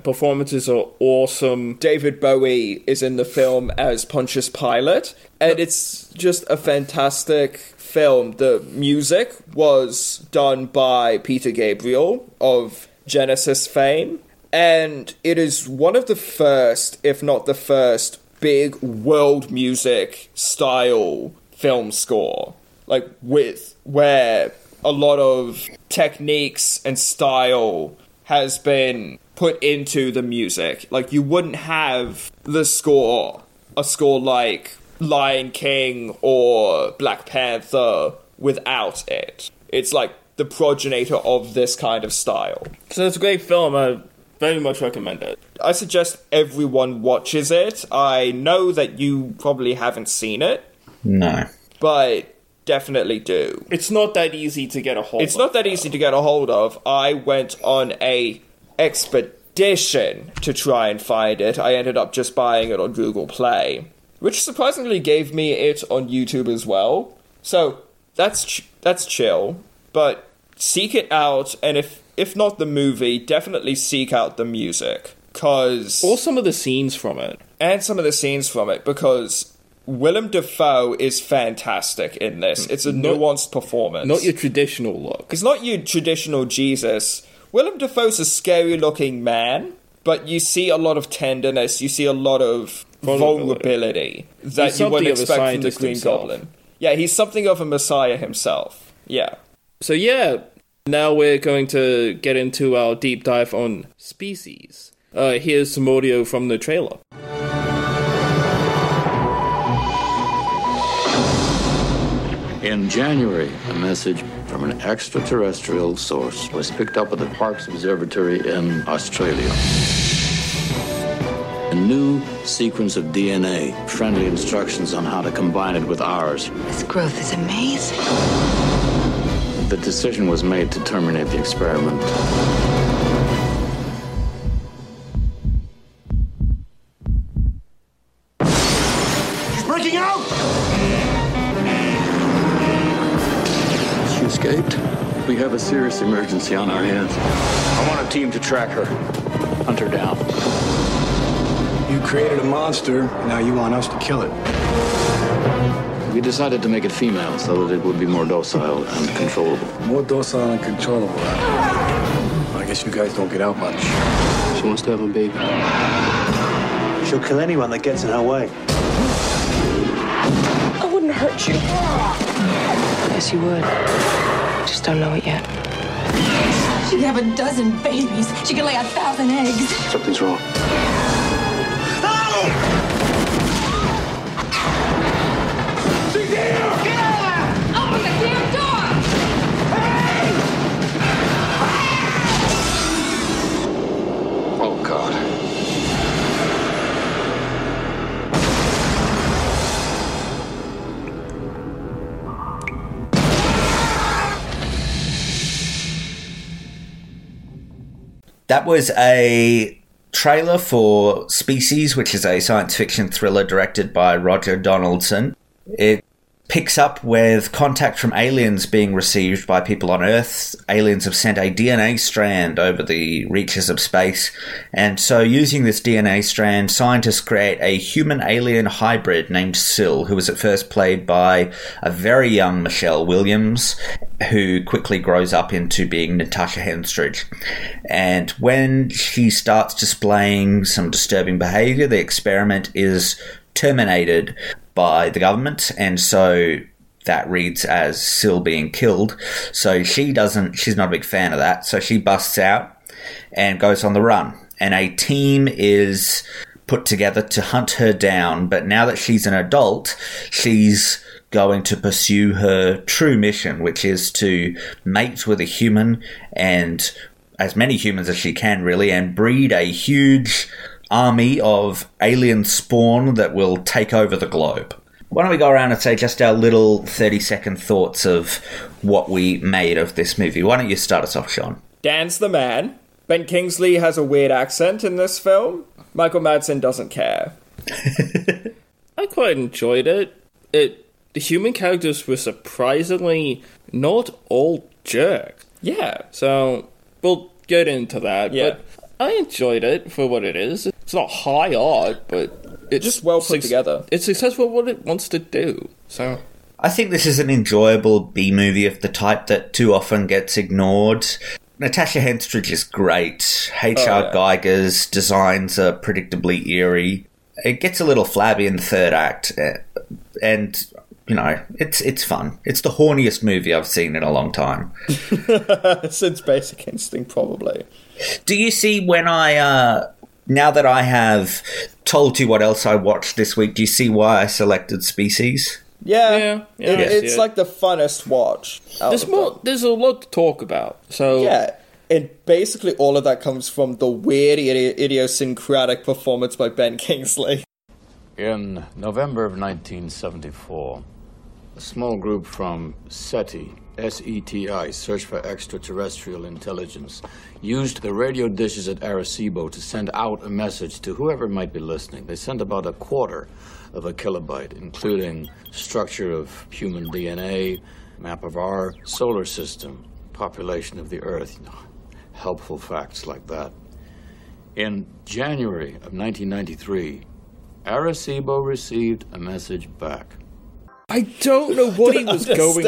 performances are awesome. David Bowie is in the film as Pontius Pilate, and it's just a fantastic film. The music was done by Peter Gabriel of Genesis fame, and it is one of the first, if not the first, big world music style film score. Like with where a lot of techniques and style has been put into the music. Like you wouldn't have the score, a score like Lion King or Black Panther without it. It's like the progenitor of this kind of style. So it's a great film. I very much recommend it. I suggest everyone watches it. I know that you probably haven't seen it, No. but definitely do. It's not that easy to get a hold It's of. not that easy to get a hold of. I went on a expedition to try and find it. I ended up just buying it on Google Play, which surprisingly gave me it on YouTube as well. So that's ch- that's chill, but seek it out and if if not the movie, definitely seek out the music cuz Or some of the scenes from it. and some of the scenes from it because Willem Dafoe is fantastic in this. It's a Not- nuanced performance. Not your traditional look. It's not your traditional Jesus. Willem Dafoe's a scary looking man, but you see a lot of tenderness, you see a lot of Vulnerability. vulnerability that you wouldn't something of a expect from the Green himself. Goblin. Yeah, he's something of a messiah himself. Yeah. So yeah, now we're going to get into our deep dive on species. Uh, here's some audio from the trailer. In January, a message from an extraterrestrial source was picked up at the Parkes Observatory in Australia. A new sequence of DNA, friendly instructions on how to combine it with ours. This growth is amazing. The decision was made to terminate the experiment. He's breaking out! Escaped. We have a serious emergency on our hands. I want a team to track her, hunt her down. You created a monster, now you want us to kill it. We decided to make it female so that it would be more docile and controllable. More docile and controllable. I guess you guys don't get out much. She wants to have a baby. She'll kill anyone that gets in her way. I wouldn't hurt you. Yes, you would. I just don't know it yet. She can have a dozen babies. She can lay a thousand eggs. Something's wrong. That was a trailer for Species, which is a science fiction thriller directed by Roger Donaldson. It picks up with contact from aliens being received by people on Earth. Aliens have sent a DNA strand over the reaches of space, and so using this DNA strand, scientists create a human alien hybrid named Sil, who was at first played by a very young Michelle Williams, who quickly grows up into being Natasha Henstridge. And when she starts displaying some disturbing behavior, the experiment is terminated by the government, and so that reads as Sil being killed. So she doesn't, she's not a big fan of that, so she busts out and goes on the run. And a team is put together to hunt her down, but now that she's an adult, she's going to pursue her true mission, which is to mate with a human and as many humans as she can, really, and breed a huge army of alien spawn that will take over the globe. Why don't we go around and say just our little 30 second thoughts of what we made of this movie? Why don't you start us off, Jeaun? Dan's the man. Ben Kingsley has a weird accent in this film. Michael Madsen doesn't care. I quite enjoyed it. It the human characters were surprisingly not all jerks. Yeah. So we'll get into that. Yeah. But I enjoyed it for what it is. It's not high art, but it's Just well put together. It's successful at what it wants to do. So I think this is an enjoyable B movie of the type that too often gets ignored. Natasha Henstridge is great. H.R. yeah. Giger's designs are predictably eerie. It gets a little flabby in the third act, eh, and you know, it's it's fun. It's the horniest movie I've seen in a long time. Since Basic Instinct, probably. Do you see when I uh now that I have told you what else I watched this week, do you see why I selected Species? Yeah, Yeah, yeah, it- it's it. like the funnest watch. There's more. them. There's a lot to talk about. So Yeah, and basically all of that comes from the weird, idi- idiosyncratic performance by Ben Kingsley. In November of 1974, a small group from SETI, S-E-T-I, Search for Extraterrestrial Intelligence, used the radio dishes at Arecibo to send out a message to whoever might be listening. They sent about a quarter of a kilobyte, including structure of human DNA, map of our solar system, population of the Earth, helpful facts like that. In January of 1993, Arecibo received a message back. I don't know what he was going.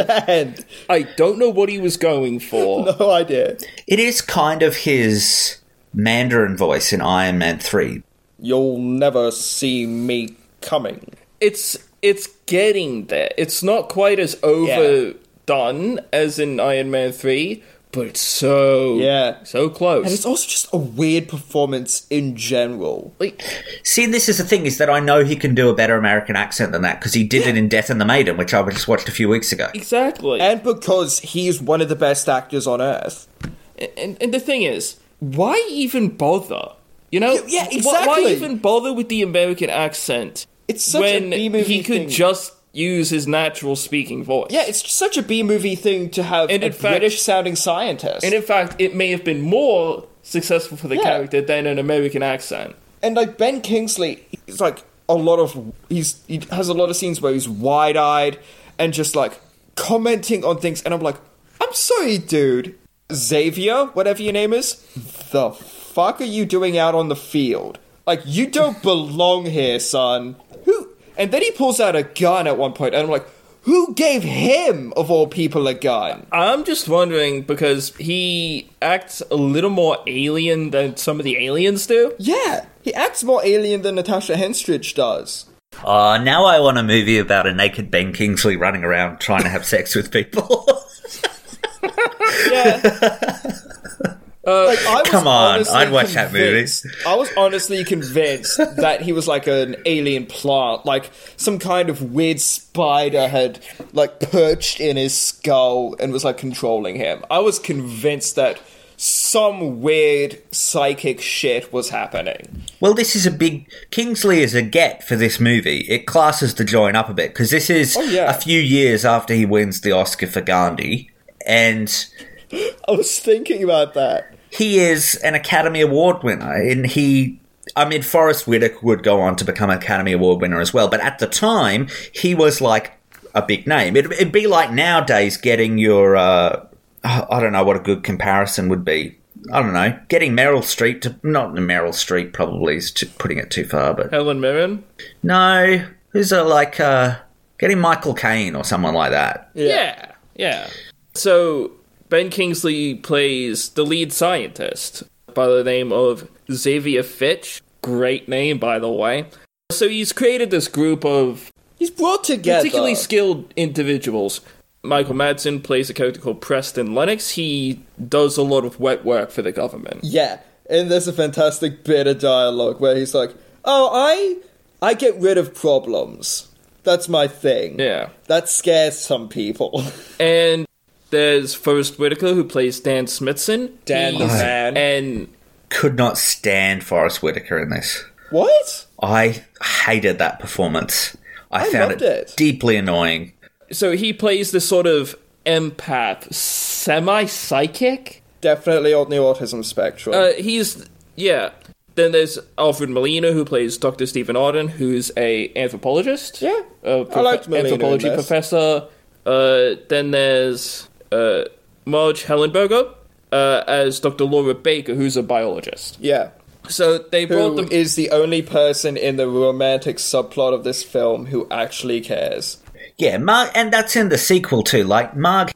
I don't know what he was going for. No idea. It is kind of his Mandarin voice in Iron Man 3. You'll never see me coming. It's it's getting there. It's not quite as overdone as in Iron Man three, but it's so Yeah. so close. And it's also just a weird performance in general. like See, this is the thing, is that I know he can do a better American accent than that, because he did it in Death and the Maiden, which I just watched a few weeks ago. exactly. And because he's one of the best actors on earth. and, and the thing is, why even bother? You know, Yeah, Wh- Why, exactly. even bother with the American accent? It's such a when B-movie he could thing. just use his natural speaking voice. Yeah, it's such a B movie thing to have And a British sounding scientist. and in fact, it may have been more successful for the Yeah. character than an American accent. and like Ben Kingsley, he's like a lot of he's he has a lot of scenes where he's wide eyed and just like commenting on things, and I'm like, I'm sorry, dude, Xavier, whatever your name is, the fuck are you doing out on the field? Like you don't belong here, son. Who? And then he pulls out a gun at one point, and I'm like. Who gave him, of all people, a gun? I'm just wondering because he acts a little more alien than some of the aliens do. Yeah, he acts more alien than Natasha Henstridge does. Uh, now I want a movie about a naked Ben Kingsley running around trying to have sex with people. Yeah. Uh, like, I was Come on, I'd watch that movie. I was honestly convinced that he was like an alien plant, like some kind of weird spider had like perched in his skull and was like controlling him. I was convinced that some weird psychic shit was happening. well, this is a big. Kingsley is a get for this movie. It classes the joint up a bit, because this is Oh, yeah. a few years after he wins the Oscar for Gandhi, and I was thinking about that. He is an Academy Award winner, and he. I mean, Forest Whitaker would go on to become an Academy Award winner as well, but at the time, he was like a big name. It'd, it'd be like nowadays getting your. Uh, I don't know what a good comparison would be. I don't know. Getting Meryl Streep to. Not Meryl Streep, probably, is too, putting it too far, but. Helen Mirren. No. Who's a, like. Uh, getting Michael Caine or someone like that. Yeah, yeah. So Ben Kingsley plays the lead scientist by the name of Xavier Fitch. Great name, by the way. So he's created this group of He's brought together. particularly skilled individuals. Michael Madsen plays a character called Preston Lennox. He does a lot of wet work for the government. Yeah, and there's a fantastic bit of dialogue where he's like, "Oh, I I get rid of problems. That's my thing. Yeah. That scares some people." And there's Forest Whitaker, who plays Dan Smithson. Dan the man. And Could not stand Forest Whitaker in this. what? I hated that performance. I, I found loved it, it. deeply annoying. so he plays this sort of empath, semi psychic. Definitely on the autism spectrum. Uh, he's yeah. Then there's Alfred Molina, who plays Dr. Stephen Arden, who's a anthropologist. Yeah, a I liked Molina in anthropology this. professor. Uh, then there's uh, Marg Helgenberger uh, as Dr. Laura Baker, who's a biologist. yeah. So they brought Who them. is the only person in the romantic subplot of this film who actually cares? Yeah, Marg, and that's in the sequel too. Like Marg,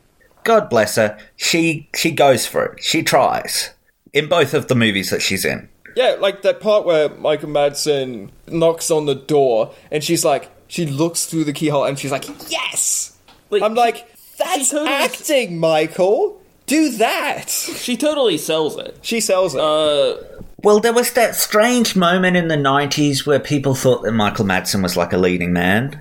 God bless her, she she goes for it. She tries in both of the movies that she's in. Yeah, like that part where Michael Madsen knocks on the door and she's like, she looks through the keyhole and she's like, "Yes." Like, I'm like, "That's totally- acting, Michael. Do that." She totally sells it. She sells it. Uh, Well, there was that strange moment in the 90s where people thought that Michael Madsen was like a leading man.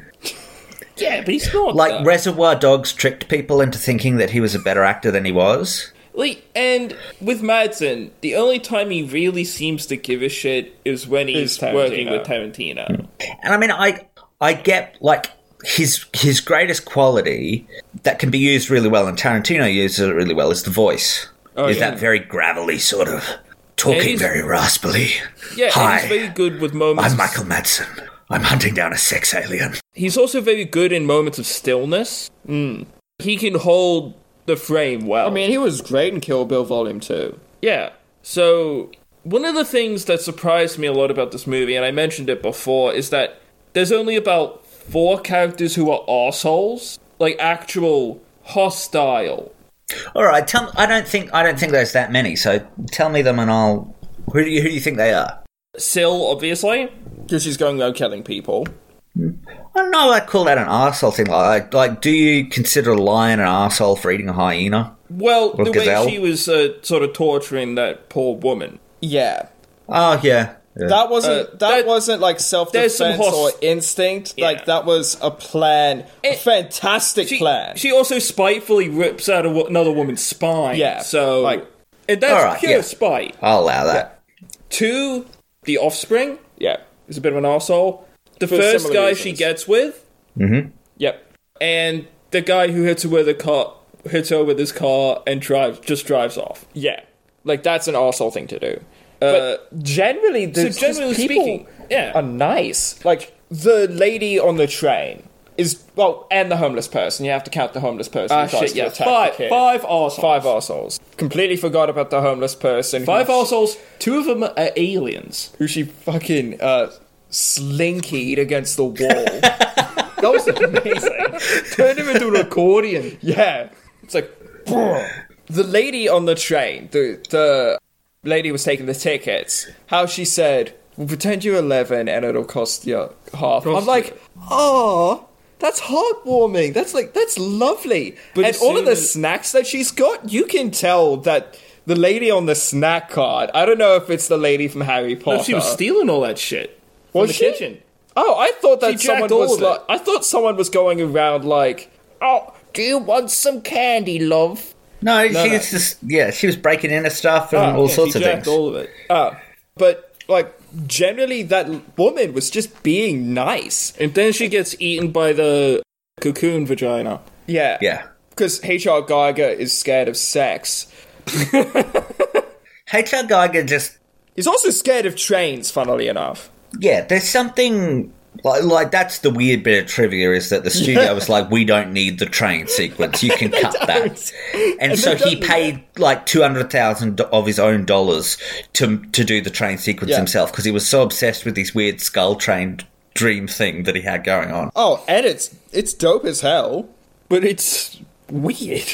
yeah, but he's not. Like though. Reservoir Dogs tricked people into thinking that he was a better actor than he was. Like, and with Madsen, the only time he really seems to give a shit is when he's working with Tarantino. And I mean, I I get like his his greatest quality that can be used really well, and Tarantino uses it really well, is the voice. is yeah. that very gravelly sort of talking very raspily? Yeah, Hi, he's very good with moments. I'm Michael Madsen. I'm hunting down a sex alien. He's also very good in moments of stillness. Mm. He can hold the frame well. I mean, he was great in Kill Bill Volume Two. Yeah. So, one of the things that surprised me a lot about this movie, and I mentioned it before, is that there's only about four characters who are assholes. Like, actual hostile. All right, tell. I don't think I don't think there's that many. So tell me them, and I'll. Who do you who do you think they are? Sil, obviously. Because she's going around killing people. I don't know. I call that an asshole thing. Like, like, do you consider a lion an asshole for eating a hyena? Well, Or the gazelle. way she was uh, sort of torturing that poor woman. Yeah. Oh yeah. Yeah. That wasn't Uh, that, that- wasn't like self defense host- or instinct. Yeah. Like that was a plan, a fantastic She, plan. she also spitefully rips out a, another woman's spine. Yeah, So, like- and that's All right, pure yeah. spite. I'll allow that. Two, the offspring yeah, is a bit of an asshole. The For first guy reasons. she gets with, yep. and the guy who hits her with a car, hits her with his car and drives, just drives off. Yeah, like that's an asshole thing to do. But generally, So the generally people speaking, yeah. are nice. Like the lady on the train is well, and the homeless person. You have to count the homeless person. Ah, shit, yeah. Five, five arseholes. Five arseholes. Completely forgot about the homeless person. Five arseholes. Two of them are aliens. who she fucking uh, slinkied against the wall. that was amazing. Turned him into an accordion. Yeah, it's like the lady on the train. The the lady was taking the tickets. How she said, "We'll pretend you're 11 and it'll cost you half." I'm like, oh. That's heartwarming. That's like that's lovely. But and all of the as- snacks that she's got, you can tell that the lady on the snack card. I don't know if it's the lady from Harry Potter. No, she was stealing all that shit from Was the she? kitchen. Oh, I thought that someone was like. I thought someone was going around like, "Oh, do you want some candy, love?" No, No, she's no. just yeah. She was breaking into stuff and Oh, all yeah, sorts She of things. all of it. Uh, but like generally, that woman was just being nice. And then she gets eaten by the cocoon vagina. Yeah, Yeah. Because H.R. Giger is scared of sex. H.R. Giger just He's also scared of trains. Funnily enough. yeah. There's something like like that's the weird bit of trivia is that the studio was like, we don't need the train sequence. You can cut that. And, so he don't, paid like two hundred thousand of his own dollars to to do the train sequence Yeah. himself because he was so obsessed with this weird skull train dream thing that he had going on. Oh, and it's it's dope as hell, but it's weird.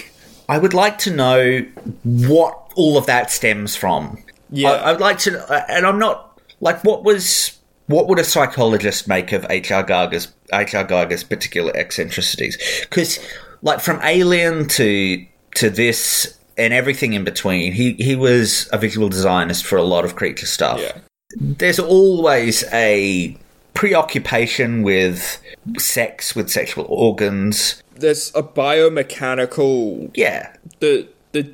I would like to know what all of that stems from. Yeah. I, I'd like to, uh, and I'm not like what was what would a psychologist make of H.R. Giger's H.R. Giger's particular eccentricities? Because like from Alien to to this and everything in between, he he was a visual designist for a lot of creature stuff. Yeah. There's always a preoccupation with sex, with sexual organs. There's a biomechanical. Yeah, the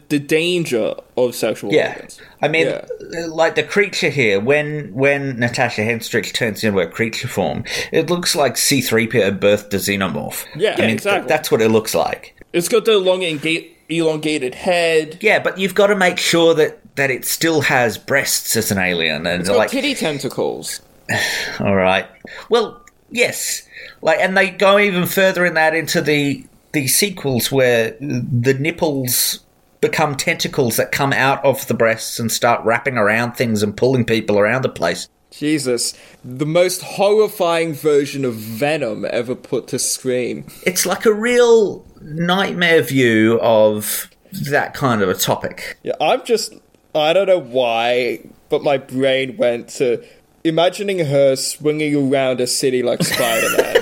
the danger of sexual violence. Yeah. I mean, Yeah. uh, like the creature here, when when Natasha Henstridge turns into a creature form, it looks like C three PO birthed a xenomorph. Yeah, I mean, exactly. that's what it looks like. It's got the long elonga- elongated head. Yeah, but you've got to make sure that that it still has breasts as an alien, and like, titty tentacles. all right, well, yes, like, and they go even further in that into the the sequels where the nipples become tentacles that come out of the breasts and start wrapping around things and pulling people around the place. Jesus, the most horrifying version of Venom ever put to screen. it's like a real nightmare view of that kind of a topic. Yeah, I'm just. I don't know why, but my brain went to imagining her swinging around a city like Spider Man.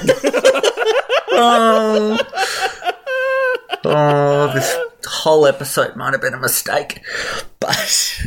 oh. oh, this whole episode might have been a mistake. But,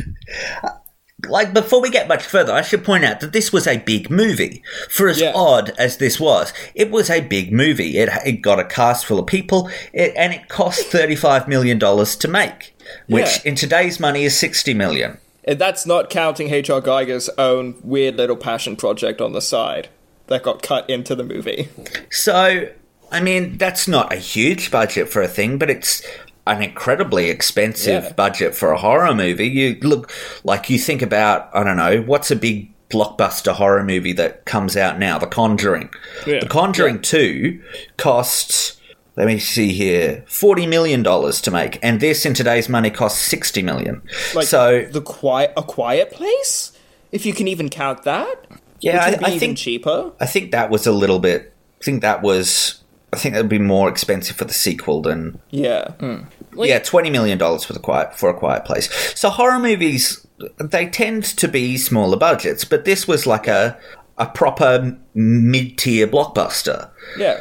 like, before we get much further, I should point out that this was a big movie. For as Yeah. odd as this was, it was a big movie. It, it got a cast full of people, it, and it cost $35 million to make, which Yeah. in today's money is 60 million. and that's not counting H.R. Giger's own weird little passion project on the side that got cut into the movie. So, I mean, that's not a huge budget for a thing, but it's an incredibly expensive Yeah. budget for a horror movie. You look like you think about, I don't know, what's a big blockbuster horror movie that comes out now? The Conjuring. Yeah. The Conjuring 2 costs, let me see here, $40 million to make, and this in today's money costs 60 million. Like so, the quiet, a quiet place, if you can even count that. yeah, I, I think cheaper. I think that was a little bit. I think that was. I think that would be more expensive for the sequel than Yeah, hmm. yeah, twenty million dollars for the quiet for a quiet place. So horror movies they tend to be smaller budgets, but this was like a a proper mid tier blockbuster. yeah,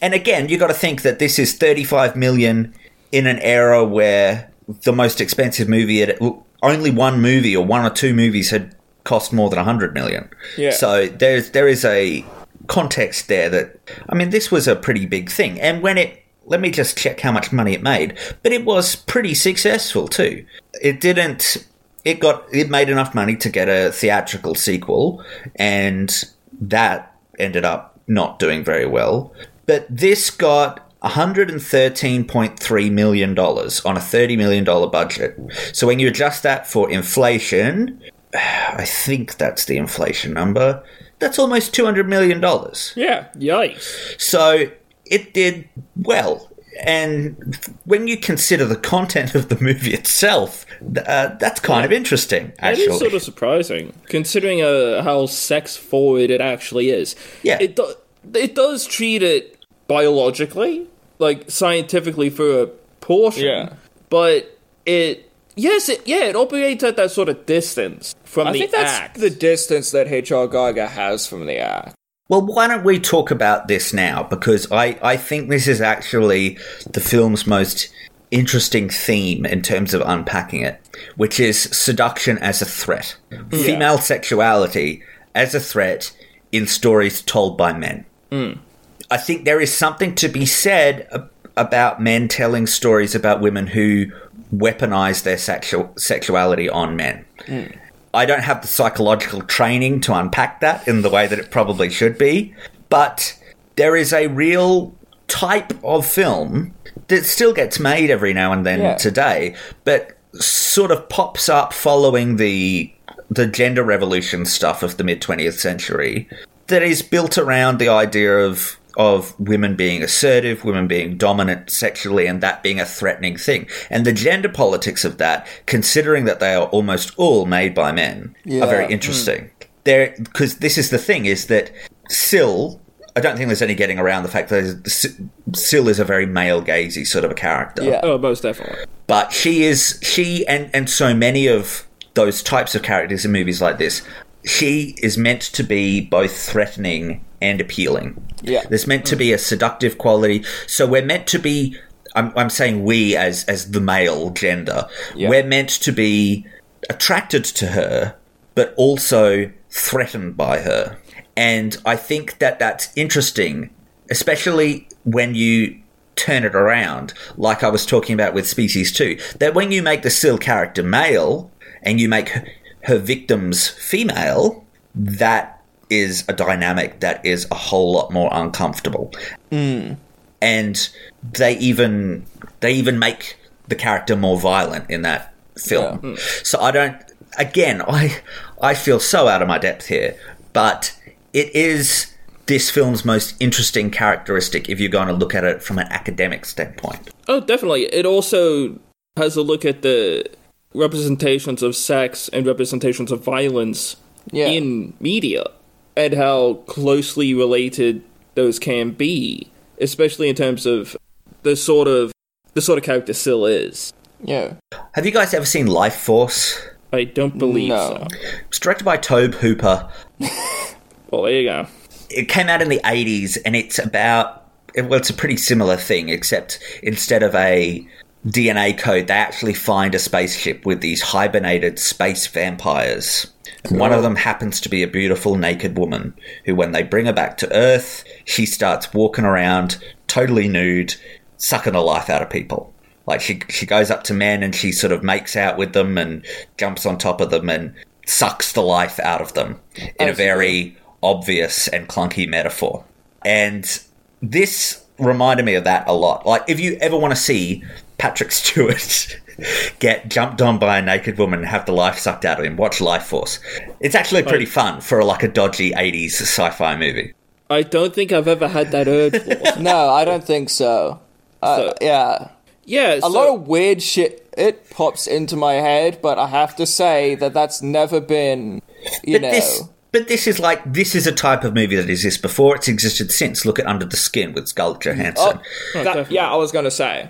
And again, you got to think that this is thirty five million in an era where the most expensive movie had only one movie or one or two movies had cost more than a hundred million. Yeah. So there's there is a context there that I mean this was a pretty big thing. And when it let me just check how much money it made, but it was pretty successful too. It didn't it got it made enough money to get a theatrical sequel and that ended up not doing very well. But this got $113.3 million on a $30 million budget. So when you adjust that for inflation, I think that's the inflation number, that's almost $200 million. yeah. Yikes. So it did well. And when you consider the content of the movie itself, uh, that's kind of interesting, actually. is sort of surprising, considering uh, how sex forward it actually is. Yeah. it do- it does treat it biologically, like scientifically for a portion. Yeah. but it yes, it yeah, it operates at that sort of distance from I the think that's act. the distance that H.R. Giger has from the act. Well, why don't we talk about this now? Because I, I think this is actually the film's most interesting theme in terms of unpacking it, which is seduction as a threat. Female sexuality as a threat in stories told by men. Hmm. I think there is something to be said ab- about men telling stories about women who weaponize their sexual sexuality on men. Mm. I don't have the psychological training to unpack that in the way that it probably should be, but there is a real type of film that still gets made every now and then Yeah. today, but sort of pops up following the the gender revolution stuff of the mid 20th century that is built around the idea of of women being assertive, women being dominant sexually, and that being a threatening thing. And the gender politics of that, considering that they are almost all made by men, are very hmm. interesting. There, because this is the thing: is that Sil. I don't think there's any getting around the fact that S- Sil is a very male gazy sort of a character Yeah. oh, most definitely. but she is she and and so many of those types of characters in movies like this she is meant to be both threatening and appealing Yeah. there's meant to be a seductive quality so we're meant to be i'm, I'm saying we as as the male gender Yeah. we're meant to be attracted to her but also threatened by her and i think that that's interesting especially when you turn it around, like I was talking about with Species 2, that when you make the Sil character male and you make her, her victims female, that is a dynamic that is a whole lot more uncomfortable. Hmm. And they even they even make the character more violent in that film. Hmm. So I don't again, I I feel so out of my depth here, but it is this film's most interesting characteristic if you're going to look at it from an academic standpoint. Oh, definitely. It also has a look at the representations of sex and representations of violence Yeah. in media and how closely related those can be, especially in terms of the sort of the sort of character Sil is. Yeah. Have you guys ever seen Life Force? I don't believe No. so. It's directed by Tobe Hooper. Well, there you go. It came out in the 80s and it's about, well, it's a pretty similar thing, except instead of a DNA code, they actually find a spaceship with these hibernated space vampires. And One of them happens to be a beautiful naked woman who, when they bring her back to Earth, she starts walking around totally nude, sucking the life out of people. Like she she goes up to men and she sort of makes out with them and jumps on top of them and sucks the life out of them in a oh, very obvious and clunky metaphor. And this reminded me of that a lot. Like if you ever want to see Patrick Stewart get jumped on by a naked woman and have the life sucked out of him, watch Life Force. It's actually pretty fun for a, like a dodgy 80s sci-fi movie. I don't think I've ever had that urge for. No, I don't think so. Uh, So- yeah. yeah, A lot of weird shit it pops into my head, but I have to say that that's never been, you But know. this but this is like this is a type of movie that exists before it's existed since. Look at Under the Skin with Scarlett Johansson. Oh, that- yeah, I was gonna say.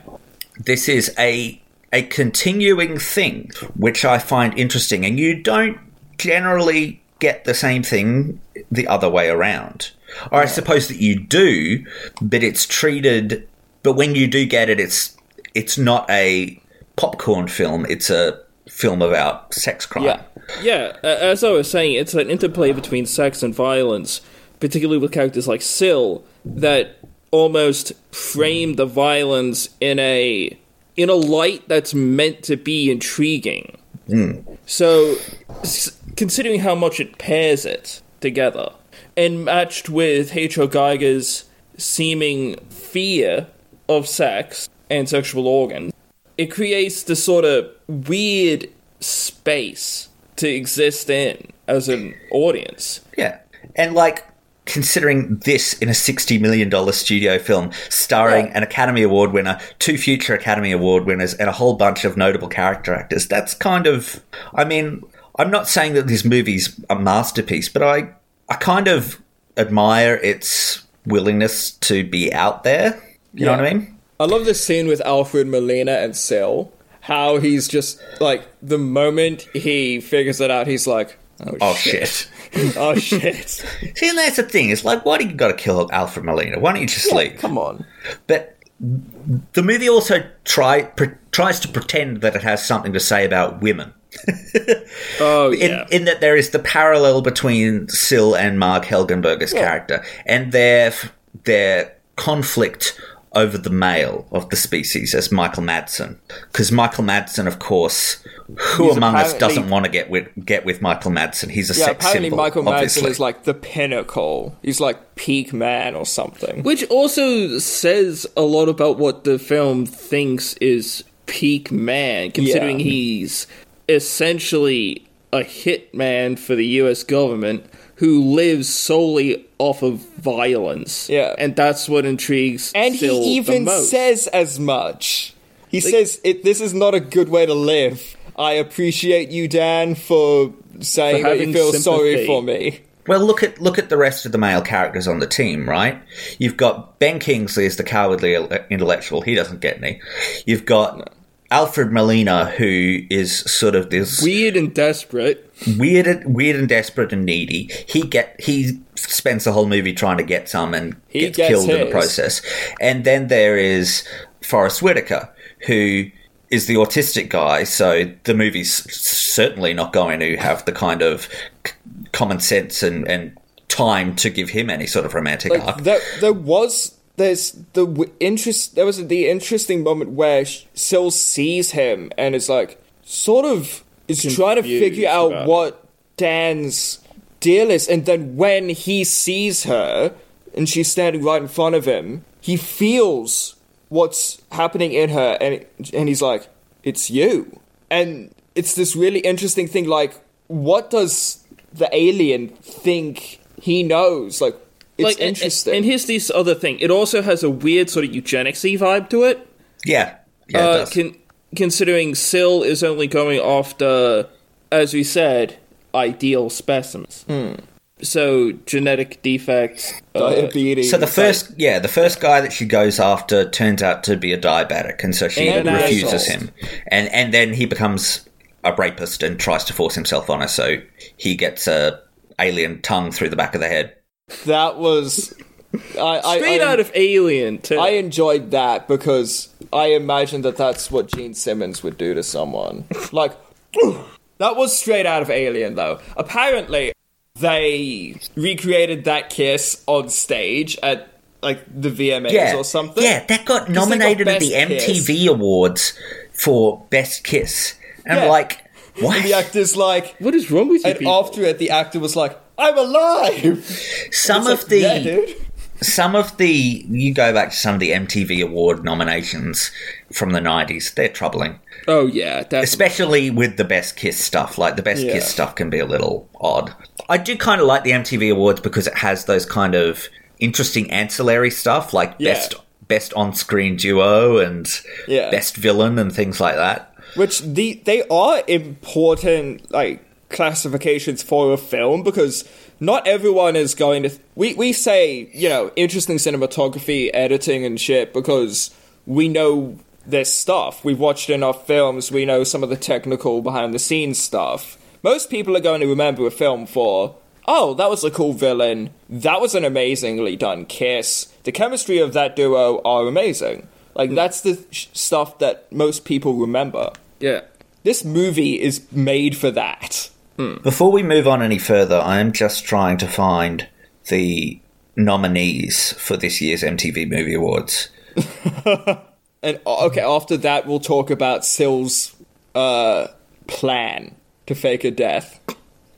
this is a a continuing thing which I find interesting and you don't generally get the same thing the other way around. Or I suppose that you do, but it's treated but when you do get it it's it's not a popcorn film, it's a film about sex crime. Yeah. Yeah, as I was saying, it's an interplay between sex and violence, particularly with characters like Sil, that almost frame the violence in a in a light that's meant to be intriguing. Hmm. So, s- considering how much it pairs it together, and matched with H.R. Giger's seeming fear of sex and sexual organs, it creates this sort of weird space to exist in as an audience. Yeah. And like considering this in a $60 million studio film starring an Academy Award winner, two future Academy Award winners, and a whole bunch of notable character actors, that's kind of. I mean, I'm not saying that this movie's a masterpiece, but I, I kind of admire its willingness to be out there. You know what I mean? I love this scene with Alfred Molina and Sil. How he's just like the moment he figures it out, he's like, "Oh, Oh, shit. shit. oh shit!" See, and that's the thing. It's like, why do you got to kill Alfred Molina? Why don't you just leave? Come on. But the movie also try pr- tries to pretend that it has something to say about women. Oh In, yeah, in that there is the parallel between Sil and Marg Helgenberger's character and their their conflict over the male of the species as Michael Madsen. Because Michael Madsen, of course, who He's among us doesn't want to get with get with Michael Madsen? He's a Yeah, sex apparently symbol. Michael obviously. Madsen is like the pinnacle. He's like peak man or something. which also says a lot about what the film thinks is peak man, considering Yeah. he's essentially a hitman for the U.S. government who lives solely off of violence. Yeah. and that's what intrigues. And Sil he the even most. says as much. He says, it, "This is not a good way to live." I appreciate you, Dan, for saying For that you having feel sorry for me. Well, look at look at the rest of the male characters on the team, right? You've got Ben Kingsley as the cowardly uh, intellectual; he doesn't get any. You've got Alfred Molina, who is sort of this weird and desperate. weird, weird and desperate and needy. He get he spends the whole movie trying to get some and He gets gets killed in the process. And then there is Forest Whitaker, who is the autistic guy. So the movie's certainly not going to have the kind of common sense and, and time to give him any sort of romantic arc. There, there was there's the w- interest. There was the interesting moment where Sil sees him and is like, sort of is trying to figure out what Dan's deal is, and then when he sees her and she's standing right in front of him, he feels what's happening in her, and and he's like, "It's you," and it's this really interesting thing. Like, what does the alien think he knows? Like, it's like, and- interesting. And, here's this other thing: it also has a weird sort of eugenicsy vibe to it. yeah, yeah, it uh, does. con- considering Sil is only going after, as we said, ideal specimens. Hmm. So genetic defects. uh. So the first, yeah, the first guy that she goes after turns out to be a diabetic, and so she And refuses asshole. him, and and then he becomes a rapist and tries to force himself on her, so he gets a alien tongue through the back of the head. That was. I, I, Straight I, out of Alien, too. I enjoyed that because I imagine that that's what Gene Simmons would do to someone. Like, that was straight out of Alien, though. Apparently, they recreated that kiss on stage at like the VMAs Yeah, or something. yeah, that got they got nominated at the MTV Kiss. Awards for Best Kiss. And Yeah. like, what? And the actor's like, what is wrong with you and people? after it, the actor was like, "I'm alive." some It's of like, the yeah, some of the you go back to some of the MTV award nominations from the 90s they're troubling oh, yeah. Definitely. especially with the best kiss stuff like the best Yeah. kiss stuff can be a little odd I do kind of like the MTV awards because it has those kind of interesting ancillary stuff like Yeah. best best on-screen duo and Yeah. best villain and things like that Which the they are important like classifications for a film because not everyone is going to we we say, you know, interesting cinematography, editing and shit because we know this stuff. We've watched enough films, we know some of the technical behind the scenes stuff. Most people are going to remember a film for Oh, that was a cool villain. That was an amazingly done kiss. The chemistry of that duo are amazing. Like hmm. that's the sh- stuff that most people remember. Yeah. This movie is made for that. Before we move on any further, I am just trying to find the nominees for this year's MTV Movie Awards. And uh, okay, after that, we'll talk about Sil's uh, plan to fake a death.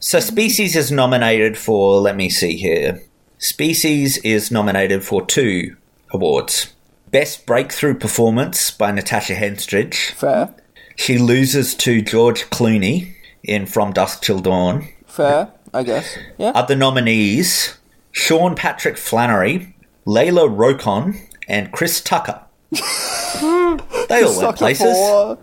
So, Species is nominated for, let me see here. Species is nominated for two awards Best Breakthrough Performance by Natasha Henstridge. Fair, She loses to George Clooney in From Dusk Till Dawn. fair, I guess. Yeah. Other nominees Sean Patrick Flanery, Lela Rochon, and Chris Tucker. they all went places.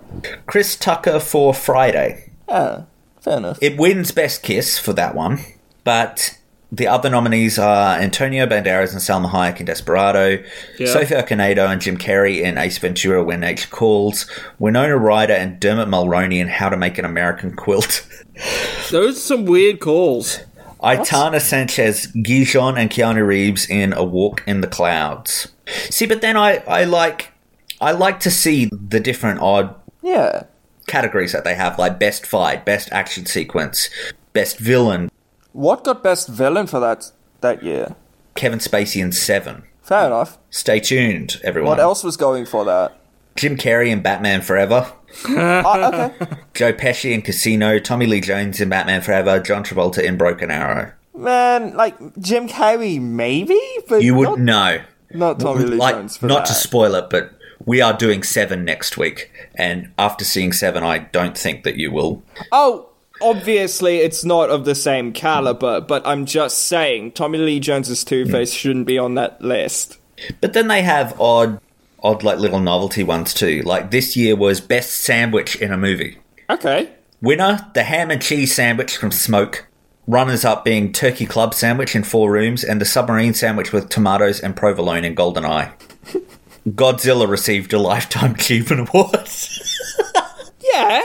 Chris Tucker for Friday. Yeah, fair enough. It wins Best Kiss for that one, but the other nominees are Antonio Banderas and Salma Hayek in Desperado, Sophie Okonedo and Jim Carrey in Ace Ventura When Nature Calls, Winona Ryder and Dermot Mulroney in How to Make an American Quilt, Those are some weird calls. Aitana Sanchez Gijon and Keanu Reeves in A Walk in the Clouds. See, but then I, I like I like to see the different odd Yeah. categories that they have, like best fight, best action sequence, best villain, What got best villain for that that year? Kevin Spacey in Seven. Fair enough. Stay tuned, everyone. What else was going for that? Jim Carrey in Batman Forever. Ah, okay. Joe Pesci in Casino. Tommy Lee Jones in Batman Forever. John Travolta in Broken Arrow. Man, like Jim Carrey, maybe, but You not, would know. not Tommy Lee like, Jones for not that. to spoil it, but we are doing Seven next week. And after seeing Seven, I don't think that you will. Oh, obviously it's not of the same caliber, but I'm just saying Tommy Lee Jones's Two Face shouldn't be on that list. But then they have odd, odd like little novelty ones too. Like this year was Best Sandwich in a Movie. Okay. Winner, the ham and cheese sandwich from Smoke. Runners up being Turkey Club sandwich in Four Rooms and the submarine sandwich with tomatoes and provolone in Golden Eye. Godzilla received a Lifetime Achievement Award. Yeah,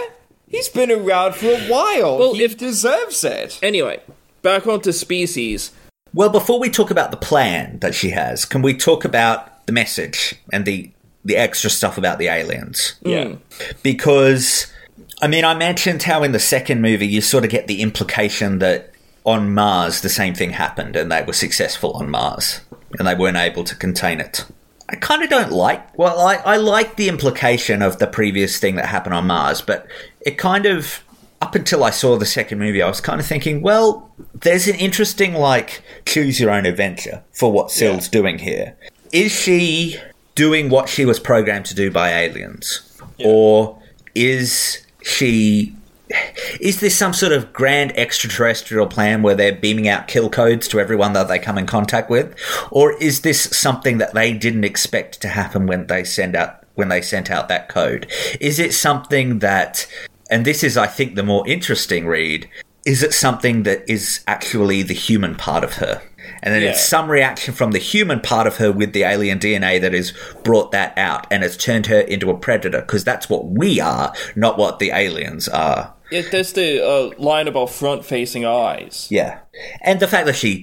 he's been around for a while. Well, he if- deserves it. Anyway, back onto species. well, before we talk about the plan that she has, can we talk about the message and the the extra stuff about the aliens? Yeah. Hmm. because I mean, I mentioned how in the second movie you sort of get the implication that on Mars the same thing happened and they were successful on Mars and they weren't able to contain it. I kind of don't like. Well, I, I like the implication of the previous thing that happened on Mars, but it kind of up until I saw the second movie, I was kind of thinking, well, there's an interesting like choose your own adventure for what Sil's doing here. Is she doing what she was programmed to do by aliens, or is she? Is this some sort of grand extraterrestrial plan where they're beaming out kill codes to everyone that they come in contact with, or is this something that they didn't expect to happen when they send out when they sent out that code? Is it something that, and this is, I think, the more interesting read, is it something that is actually the human part of her? And then it's some reaction from the human part of her with the alien DNA that has brought that out and has turned her into a predator because that's what we are, not what the aliens are. It, there's the uh, line about front-facing eyes. Yeah, and the fact that she,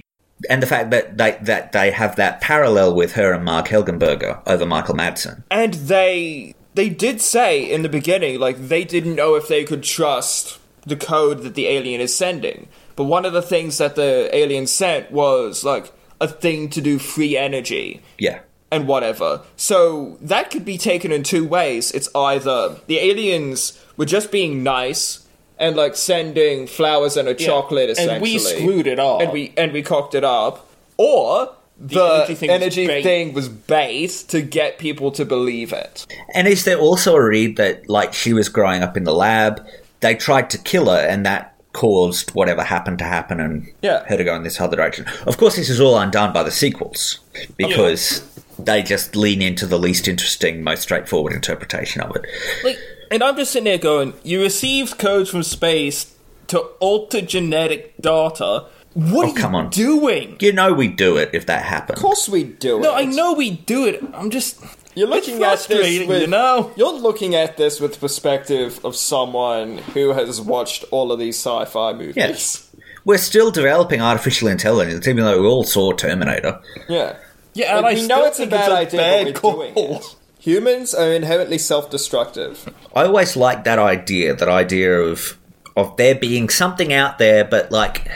and the fact that they that they have that parallel with her and Marg Helgenberger over Michael Madsen. And they they did say in the beginning, like they didn't know if they could trust the code that the alien is sending. But one of the things that the alien sent was like a thing to do free energy Yeah, and whatever. So that could be taken in two ways. It's either the aliens were just being nice and like sending flowers and a chocolate essentially. and we screwed it up. And we and we cocked it up. Or the, energy thing was energy bait. thing was bait to get people to believe it. and is there also a read that like she was growing up in the lab? They tried to kill her, and that caused whatever happened to happen, and Yeah. her to go in this other direction. Of course, this is all undone by the sequels because they just lean into the least interesting, most straightforward interpretation of it. Like, and I'm just sitting there going, you received codes from space to alter genetic data. What Oh, are come you on. doing? You know we do it if that happens. Of course we do it. No, it. I know we do it. I'm just. You're it's looking at this with, you know. You're looking at this with the perspective of someone who has watched all of these sci-fi movies. Yes. We're still developing artificial intelligence, even though we all saw Terminator. Yeah. Yeah, and Like, I we know still it's a bad it's a idea, bad but we're doing it. Humans are inherently self-destructive. I always liked that idea, that idea of of there being something out there, but like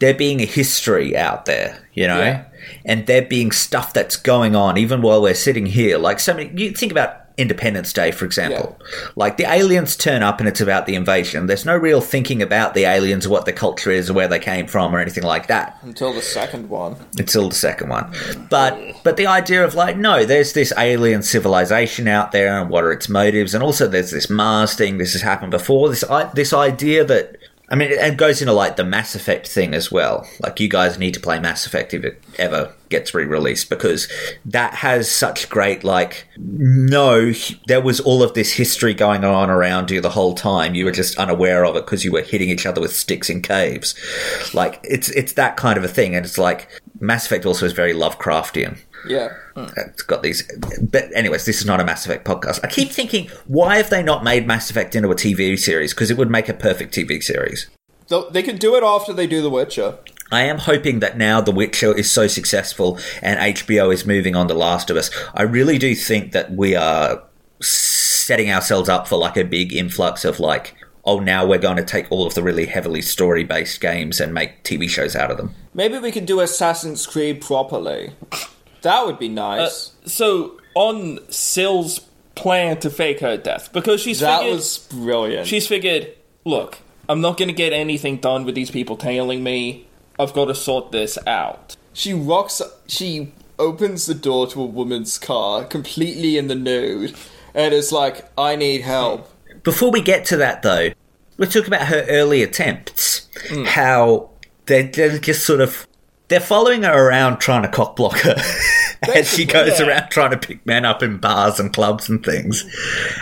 there being a history out there, you know, Yeah. and there being stuff that's going on even while we're sitting here. Like so many, you think about Independence Day, for example. Like the aliens turn up and it's about the invasion. There's no real thinking about the aliens, what their culture is, or where they came from, or anything like that Until the second one. until the second one. But but the idea of like no, there's this alien civilization out there, and what are its motives? And also there's this Mars thing. This has happened before. This this idea that I mean, it, goes into like the Mass Effect thing as well. Like you guys need to play Mass Effect if it ever gets re-released because that has such great like no, there was all of this history going on around you the whole time. You were just unaware of it because you were hitting each other with sticks in caves. Like it's it's that kind of a thing, and it's like Mass Effect also is very Lovecraftian. Yeah. It's got these, but anyways, this is not a Mass Effect podcast. I keep thinking, why have they not made Mass Effect into a TV series? Because it would make a perfect TV series. So they can do it after they do The Witcher. I am hoping that now The Witcher is so successful and HBO is moving on to Last of Us. I really do think that we are setting ourselves up for like a big influx of like, oh, now we're going to take all of the really heavily story based games and make TV shows out of them. Maybe we can do Assassin's Creed properly. That would be Uh, nice. so on Sil's plan to fake her death, because she's that figured, was brilliant. she's figured, look, I'm not going to get anything done with these people tailing me. I've got to sort this out. She rocks. She opens the door to a woman's car, completely in the nude, and is like, "I need help." Before we get to that, though, let's talk about her early attempts. How they're, they're just sort of they're following her around trying to cockblock her as she goes yeah. around trying to pick men up in bars and clubs and things.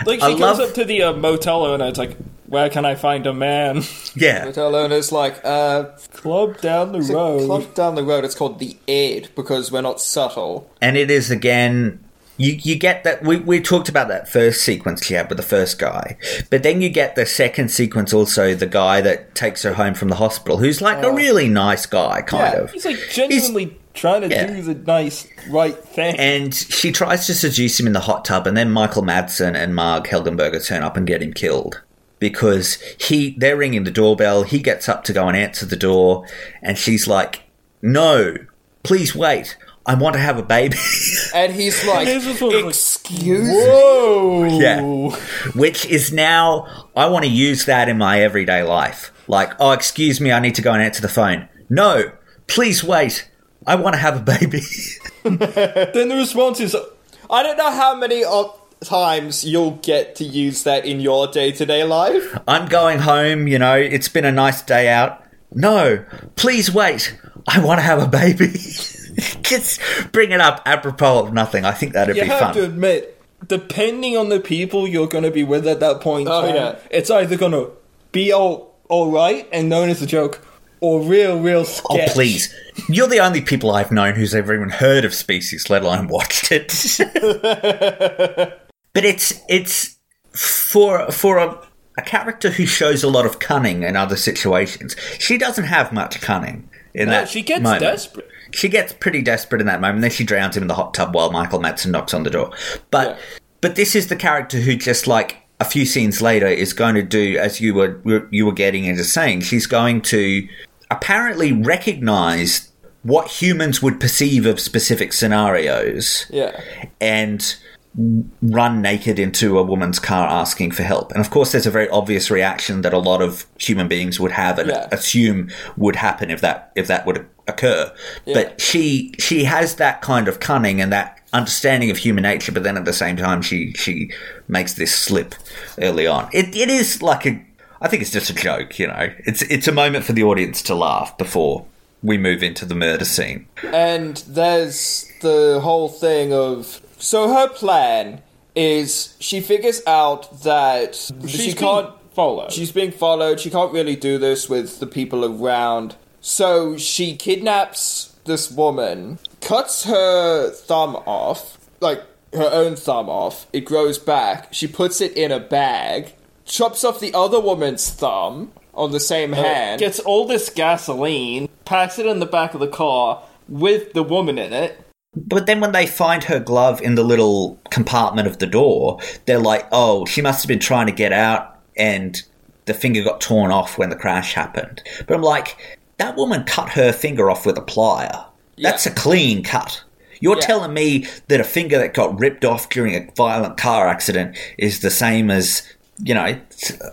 Like I she love- goes up to the uh, motel owner, it's like, where can I find a man? Yeah, Hotel owner's like, "Uh, Club down the road. club down the road. It's called the Ed because we're not subtle." and it is again. You, you get that we, we talked about that first sequence she had with the first guy, but then you get the second sequence also the guy that takes her home from the hospital, who's like a oh. really nice guy, kind Yeah, of. He's like genuinely trying to Yeah. do the nice, right thing. And she tries to seduce him in the hot tub, and then Michael Madsen and Marg Helgenberger turn up and get him killed. Because he they're ringing the doorbell, he gets up to go and answer the door, and she's like, No, please wait. I want to have a baby. And he's like, This is like, "Excuse me." Whoa! yeah. Which is now I want to use that in my everyday life. Like, oh excuse me, I need to go and answer the phone. No, please wait. I want to have a baby. Then the response is, I don't know how many o- times you'll get to use that in your day to day life. I'm going home, you know, it's been a nice day out. No, please wait. I want to have a baby. Just bring it up apropos of nothing. I think that'd you be have fun. to admit, depending on the people you're going to be with at that point, Oh, time, yeah. it's either going to be all all right and known as a joke, or real, real Oh, please. You're the only people I've known who's ever even heard of Species, let alone watched it. but it's it's for for a a character who shows a lot of cunning in other situations. She doesn't have much cunning in No, that. she gets moment. desperate. She gets pretty desperate in that moment. Then she drowns him in the hot tub while Michael Madsen knocks on the door. But Yeah. but this is the character who just like a few scenes later is going to do as you were you were getting into saying. She's going to apparently recognize what humans would perceive of specific scenarios Yeah. and run naked into a woman's car asking for help. And of course, there's a very obvious reaction that a lot of human beings would have and Yeah. assume would happen if that if that would occur. But she she has that kind of cunning and that understanding of human nature. But then at the same time, she she makes this slip early on. It it is like a. I think it's just a joke, you know. It's it's a moment for the audience to laugh before we move into the murder scene. And there's the whole thing of so her plan is she figures out that She's she can't followed. She's being followed. She can't really do this with the people around. So she kidnaps this woman, cuts her thumb off, like her own thumb off. It grows back. She puts it in a bag, chops off the other woman's thumb on the same uh, hand. Gets all this gasoline, packs it in the back of the car with the woman in it. But then when they find her glove in the little compartment of the door, they're like, oh, she must have been trying to get out and the finger got torn off when the crash happened. But I'm like, that woman cut her finger off with a plier. That's a clean cut. You're Yeah. telling me that a finger that got ripped off during a violent car accident is the same as, you know,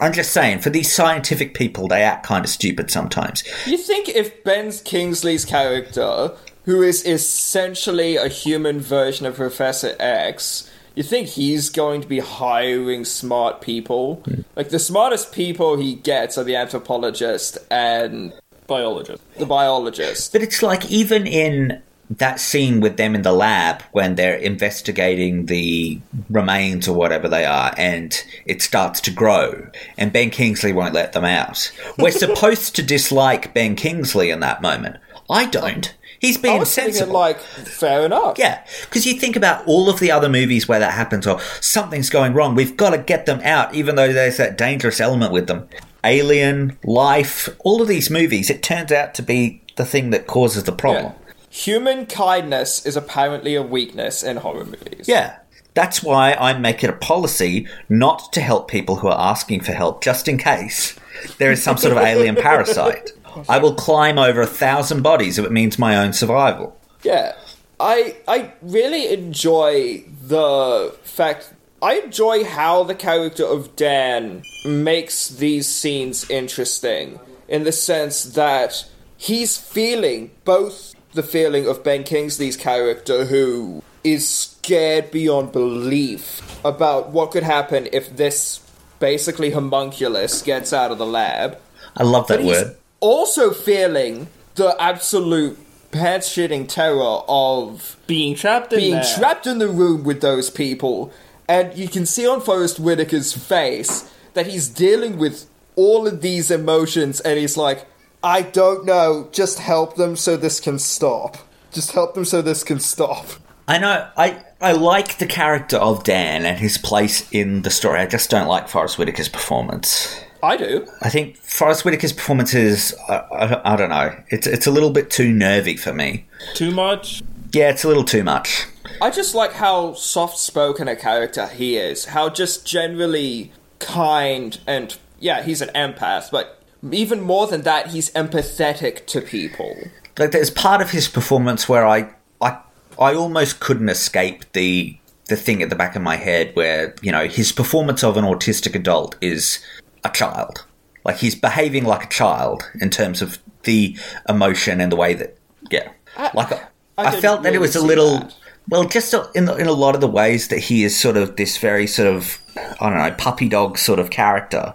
I'm just saying, for these scientific people, they act kind of stupid sometimes. You think if Ben Kingsley's character, who is essentially a human version of Professor X, you think he's going to be hiring smart people? Hmm. Like the smartest people he gets are the anthropologist and Biologist. the biologist. But it's like even in that scene with them in the lab when they're investigating the remains or whatever they are and it starts to grow and Ben Kingsley won't let them out. We're supposed to dislike Ben Kingsley in that moment. I don't. He's I being was thinking sensible. like, fair enough. Yeah, because you think about all of the other movies where that happens, or something's going wrong. We've got to get them out, even though there's that dangerous element with them. Alien, Life, all of these movies, it turns out to be the thing that causes the problem. Yeah. Human kindness is apparently a weakness in horror movies. Yeah. That's why I make it a policy not to help people who are asking for help, just in case there is some sort of alien parasite. I will climb over a thousand bodies if it means my own survival. Yeah. I I really enjoy the fact I enjoy how the character of Dan makes these scenes interesting in the sense that he's feeling both the feeling of Ben Kingsley's character who is scared beyond belief about what could happen if this basically homunculus gets out of the lab I love that word. Also feeling the absolute pants shitting terror of Being trapped in being there. trapped in the room with those people. And you can see on Forest Whitaker's face that he's dealing with all of these emotions and he's like, I don't know, just help them so this can stop. Just help them so this can stop. I know. I I like the character of Dan and his place in the story. I just don't like Forest Whitaker's performance. I do. I think Forest Whitaker's performance is I, I, I don't know. It's it's a little bit too nervy for me. Too much. Yeah, it's a little too much. I just like how soft spoken a character he is. How just generally kind and yeah, he's an empath, but even more than that, he's empathetic to people. Like there's part of his performance where I I I almost couldn't escape the the thing at the back of my head where you know his performance of an autistic adult is a child. Like he's behaving like a child in terms of the emotion and the way that yeah. like I, I I, felt that it was a little that. well, just in in a lot of the ways that he is sort of this very sort of I don't know puppy dog sort of character.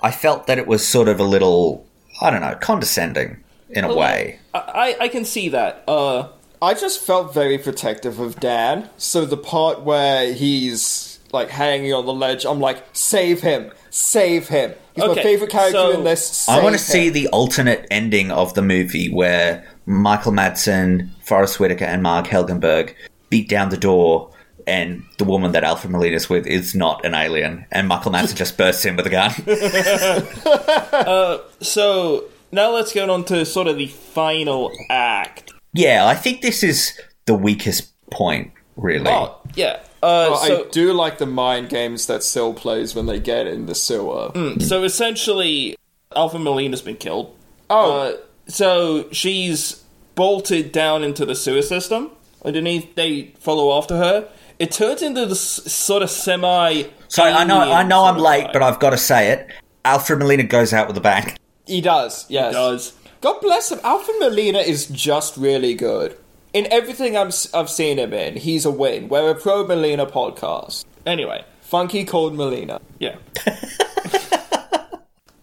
I felt that it was sort of a little I don't know condescending in a way. I, I I can see that. Uh, I just felt very protective of Dan. So the part where he's like hanging on the ledge, I'm like, save him, save him. He's my favorite character so- in this. I want to see the alternate ending of the movie where Michael Madsen, Forest Whitaker, and Marg Helgenberger beat down the door and the woman that Alfred Molina's with is not an alien, and Michael Madsen just bursts in with a gun. Uh, so now let's get on to sort of the final act. yeah, I think this is the weakest point, really. Oh, yeah. Uh, Oh, so, I do like the mind games that Sil plays when they get in the sewer. so essentially, Alfred Molina's been killed. Oh, Uh, so she's bolted down into the sewer system. Underneath, they follow after her. It turns into this sort of semi. So I know, I know, I'm late, vibe. but I've got to say it. Alfred Molina goes out with a bang. he does. Yes, does. God bless him. Alfred Molina is just really good in everything I'm, s- I've seen him in. He's a win. We're a pro Molina podcast. Anyway, Funky cold Molina. yeah.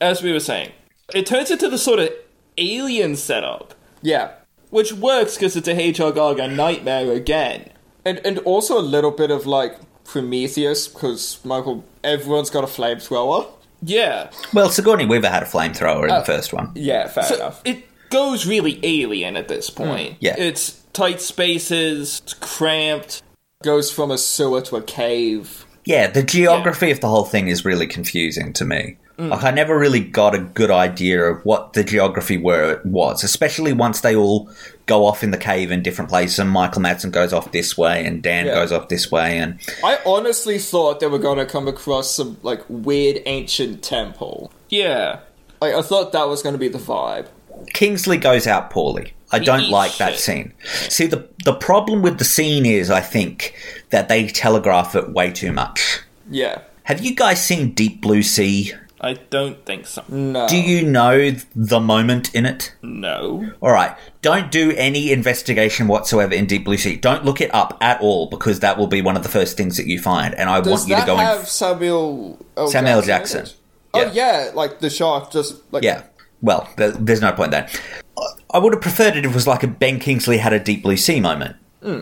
As we were saying, it turns into the sort of alien setup, Yeah, which works because it's a HR Gaga nightmare again. and and also a little bit of like Prometheus because Michael. Everyone's got a flamethrower. Yeah. Well, Sigourney Weaver had a flamethrower in the oh, first one. Yeah, fair So enough. it goes really alien at this point. Mm, yeah. It's tight spaces, it's cramped. Goes from a sewer to a cave. Yeah, the geography of the whole thing is really confusing to me. Mm. Like, I never really got a good idea of what the geography were was, especially once they all go off in the cave in different places, and Michael Madsen goes off this way, and Dan Yeah. goes off this way, and I honestly thought they were going to come across some like weird ancient temple. Yeah. Like I thought that was going to be the vibe. Kingsley goes out poorly. I don't eats like that scene. See, the the problem with the scene is, I think, that they telegraph it way too much. Yeah. Have you guys seen Deep Blue Sea? I don't think so. No. Do you know the moment in it? No. All right. Don't do any investigation whatsoever in Deep Blue Sea. Don't look it up at all because that will be one of the first things that you find. And I Does want you to go have in. Samuel L. Samuel Jackson? Jackson. it? Yeah. Oh yeah, like the shark just like Yeah. Well, there, there's no point there. I would have preferred it if it was like a Ben Kingsley had a Deep Blue Sea moment. Hmm.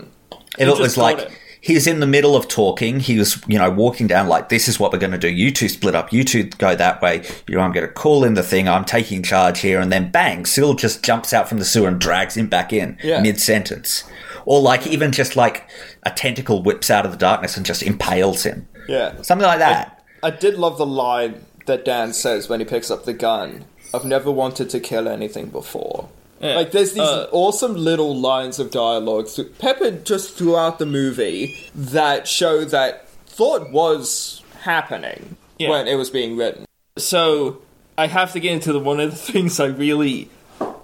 If it was like it. he's in the middle of talking, he was, you know, walking down like, this is what we're going to do. You two split up. You two go that way. You know, I'm going to call in the thing. I'm taking charge here. And then bang, Sil just jumps out from the sewer and drags him back in Yeah. mid sentence. Or like even just like a tentacle whips out of the darkness and just impales him. yeah. Something like that. I did love the line that Dan says when he picks up the gun. I've never wanted to kill anything before. Yeah. Like there's these Uh, awesome little lines of dialogue th- peppered just throughout the movie that show that thought was happening Yeah. when it was being written. So I have to get into the one of the things I really,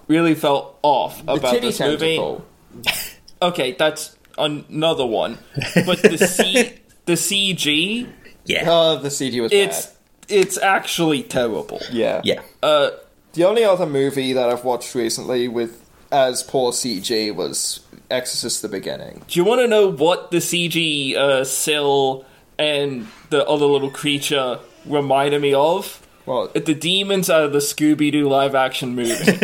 really felt off The about titty this movie. Okay, that's another one. But the C, the CG, Yeah. Oh, the CG was it's bad. It's actually terrible. Yeah. yeah. Uh, The only other movie that I've watched recently with as poor CG was Exorcist: The Beginning. do you want to know what the CG uh, Sil and the other little creature reminded me of? Well, The demons out of the Scooby Doo live action movie.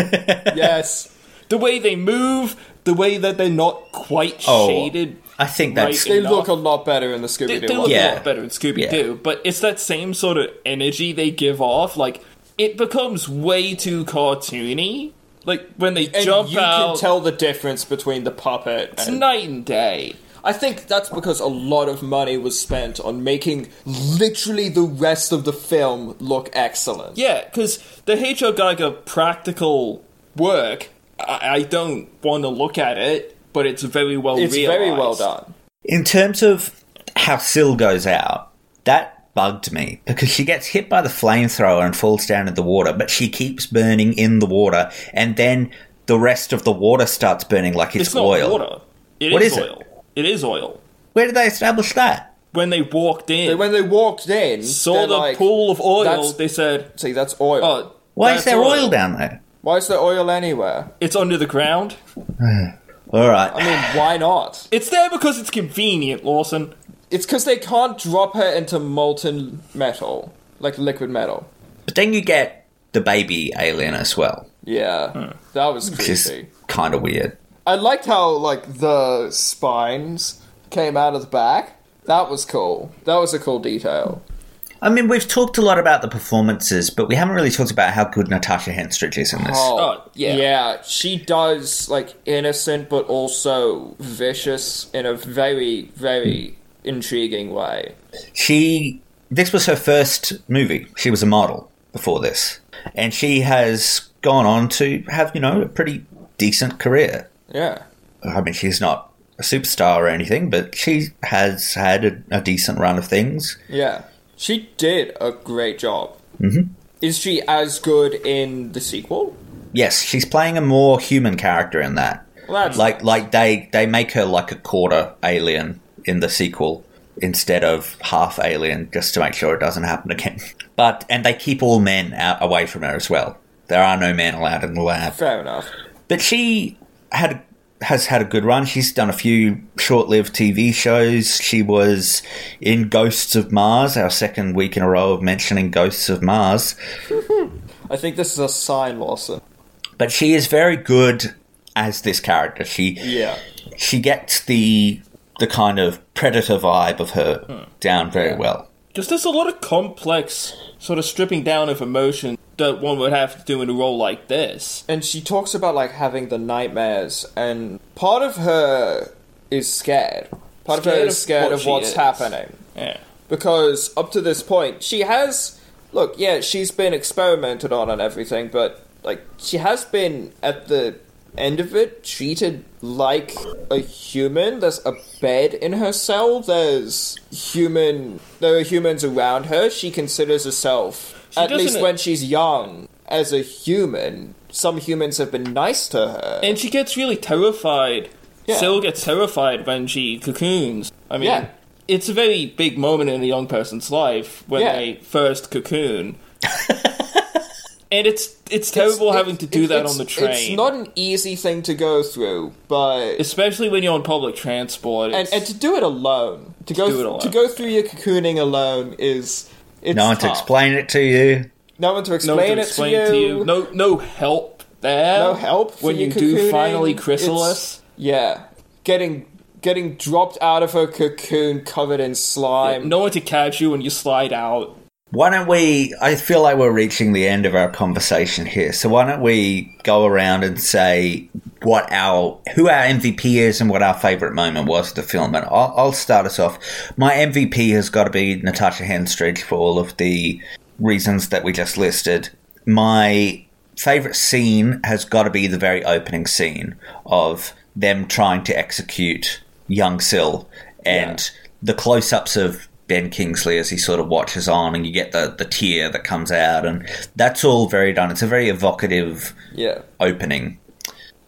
yes, the way they move, the way that they're not quite Oh, shaded. I think that's. Right. they Enough. look a lot better in the Scooby Doo. they one. look Yeah. a lot better in Scooby Doo, but it's that same sort of energy they give off. Like it becomes way too cartoony. Like when they And jump you out, can tell the difference between the puppet. it's And night and day. I think that's because a lot of money was spent on making literally the rest of the film look excellent. Yeah, because the HR Giger practical work, I, I don't want to look at it, but it's very well it's realized. very well done. In terms of how Sil goes out, that bugged me because she gets hit by the flamethrower and falls down in the water, but she keeps burning in the water, and then the rest of the water starts burning like it's, It's not oil. water. It What is is it? oil. It is oil. Where did they establish that? When they walked in, When they walked in, saw the like, pool of oil, they said, See, that's oil. "Oh, Why that's is there oil. down there? Why is there oil anywhere? It's under the ground. All right. I mean, why not? It's there because it's convenient, Lawson. It's because they can't drop her into molten metal, like liquid metal. but then you get the baby alien as well, Yeah, hmm. that was which creepy. kind of weird. I liked how like the spines came out of the back. That was cool. That was a cool detail. I mean, we've talked a lot about the performances, but we haven't really talked about how good Natasha Henstridge is in this. Oh, oh, yeah. yeah. She does like innocent, but also vicious in a very, very intriguing way. She this was her first movie. She was a model before this, and she has gone on to have you know a pretty decent career. Yeah. I mean, she's not a superstar or anything, but she has had a, a decent run of things. Yeah. She did a great job. Mm-hmm. Is she as good in the sequel? Yes, she's playing a more human character in that. Well, that's like like they they make her like a quarter alien in the sequel instead of half alien just to make sure it doesn't happen again. But and they keep all men out away from her as well. There are no men allowed in the lab. fair enough. But she had has had a good run. She's done a few short-lived TV shows. She was in Ghosts of Mars, our second week in a row of mentioning Ghosts of Mars. I think this is a sign, Lawson. But she is very good as this character. She Yeah. she gets the the kind of predator vibe of her hmm. down very well. Just there's a lot of complex sort of stripping down of emotion that one would have to do in a role like this. And she talks about like having the nightmares, and part of her is scared. Part of her Scared is of scared what of what's is. happening. Yeah. because up to this point she has look yeah she's been experimented on and everything but like she has been at the end of it treated like a human there's a bed in her cell there's human there are humans around her she considers herself She at least when she's young as a human some humans have been nice to her And she gets really terrified. Yeah. Gets terrified when she cocoons. I mean, Yeah. it's a very big moment in a young person's life when Yeah. they first cocoon. and it's it's terrible It's- having to do that on the train. it's not an easy thing to go through but especially when you're on public transport. and and to do it alone, to go it th- alone. to go through your cocooning alone is it's no one to explain it to you. no one to no explain, one to it explain to you. to you. No, no help there. No help when your you do cocooning. finally It's- chrysalis. Yeah, getting getting dropped out of her cocoon covered in slime. No one to catch you when you slide out. Why don't we? I feel like we're reaching the end of our conversation here. So why don't we go around and say what our who our MVP is and what our favorite moment was of the film? And I'll, I'll start us off. My MVP has got to be Natasha Henstridge for all of the reasons that we just listed. My favorite scene has got to be the very opening scene of them trying to execute young Sil and the close-ups of Ben Kingsley as he sort of watches on, and you get the the tear that comes out, and that's all very done. It's a very evocative Yeah, opening.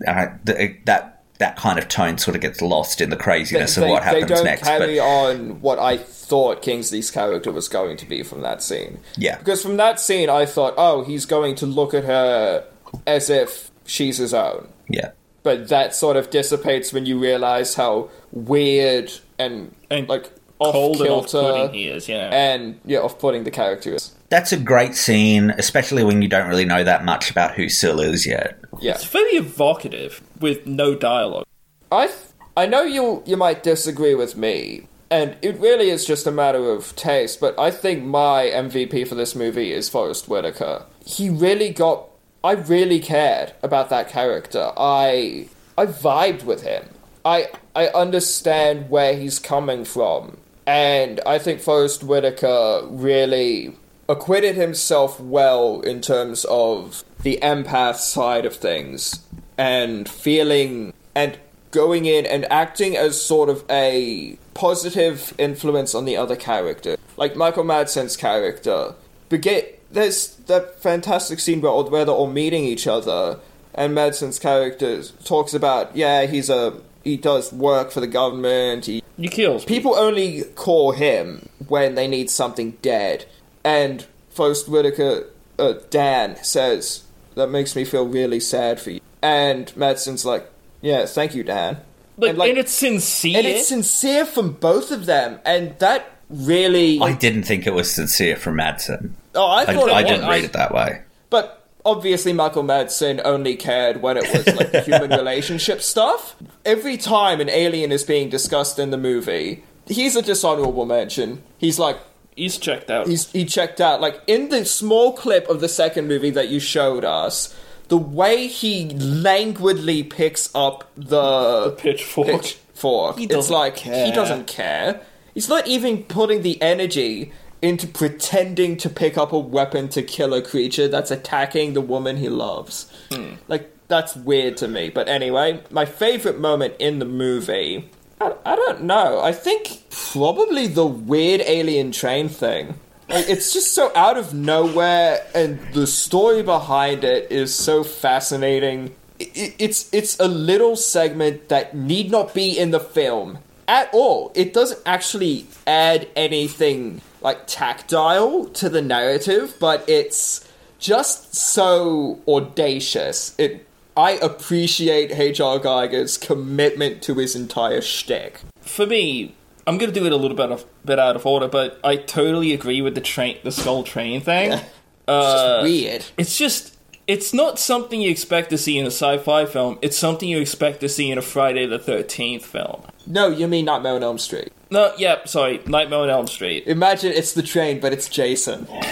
Uh, th- that that kind of tone sort of gets lost in the craziness of what happens they don't next. carry But on what I thought Kingsley's character was going to be from that scene. Yeah. because from that scene I thought, oh, he's going to look at her as if she's his own. yeah, but that sort of dissipates when you realize how weird and, And like Cold and off-kilter off-putting he is, yeah. and yeah, off-putting the character is. that's a great scene, especially when you don't really know that much about who Sil is yet. Yeah, It's very evocative with no dialogue. I th- I know you you might disagree with me, and it really is just a matter of taste. But I think my MVP for this movie is Forest Whitaker. He really got. I really cared about that character. I I vibed with him. I I understand where he's coming from, and I think Forest Whitaker really acquitted himself well in terms of the empath side of things and feeling and going in and acting as sort of a positive influence on the other character. Like Michael Madsen's character. Begin there's that fantastic scene where, where they're all meeting each other and Madsen's character talks about, yeah, he's a he does work for the government, he You kills people only call him when they need something dead. And Forest Whitaker, uh, Dan, says, that makes me feel really sad for you. And Madsen's like, yeah, thank you, Dan. Like, and, like- and it's sincere. And it's sincere from both of them. And that really. I didn't think it was sincere from Madsen. oh, I I, thought it I was. didn't read it that way. But obviously, Michael Madsen only cared when it was like human relationship stuff. Every time an alien is being discussed in the movie, he's a dishonorable mention. He's like, He's checked out. he's he checked out. Like in the small clip of the second movie that you showed us, the way he languidly picks up the, pitchfork. pitchfork, He it's like care. he doesn't care. he's not even putting the energy into pretending to pick up a weapon to kill a creature that's attacking the woman he loves. Hmm. Like that's weird to me. But anyway, my favorite moment in the movie. I, I don't know. I think probably the weird alien train thing. Like, it's just so out of nowhere, and the story behind it is so fascinating. I- I- it's it's a little segment that need not be in the film at all. It doesn't actually add anything like tactile to the narrative, but it's just so audacious. It I appreciate H.R. Giger's commitment to his entire shtick. For me, I'm gonna do it a little bit of bit out of order, but I totally agree with the train, the skull train thing. It's Uh, just weird. It's just, it's not something you expect to see in a sci-fi film. It's something you expect to see in a Friday the Thirteenth film. No, you mean Nightmare on Elm Street. No, yeah, sorry, Nightmare on Elm Street. Imagine it's the train, but it's Jason.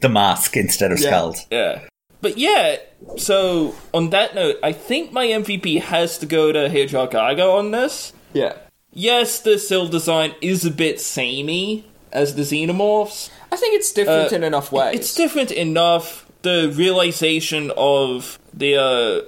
The mask instead of Yeah. skulls. Yeah. But yeah, so on that note, I think my MVP has to go to H.R. Giger on this. Yeah. Yes, the Sil design is a bit samey as the xenomorphs. I think it's different Uh, in enough ways. It's different enough. The realization of the uh, the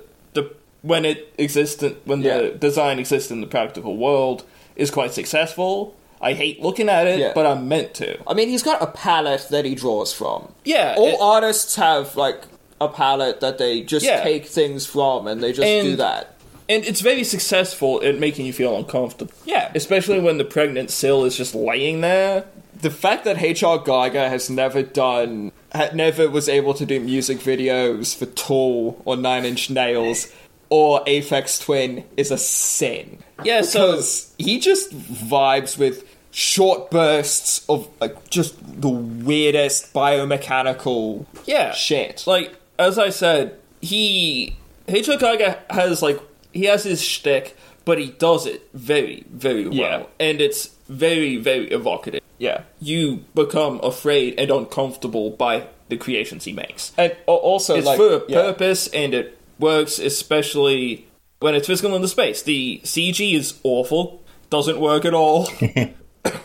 when it existed when Yeah. the design exists in the practical world is quite successful. I hate looking at it, Yeah. but I'm meant to. I mean, he's got a palette that he draws from. Yeah, All it- artists have, like, a palette that they just Yeah. take things from and they just do that. and it's very successful at making you feel uncomfortable. Yeah. especially when the pregnant Sil is just laying there. The fact that H.R. Giger has never done, had never was able to do music videos for Tool or Nine Inch Nails or Aphex Twin is a sin. Yeah, so- because he just vibes with short bursts of like just the weirdest biomechanical Yeah, shit. Like as I said, he. Giger has like he has his shtick, but he does it very, very well, Yeah. and it's very, very evocative. yeah. You become afraid and uncomfortable by the creations he makes. And also, It's like, for a yeah. purpose, and it works especially when it's physical in the space. The CG is awful, doesn't work at all.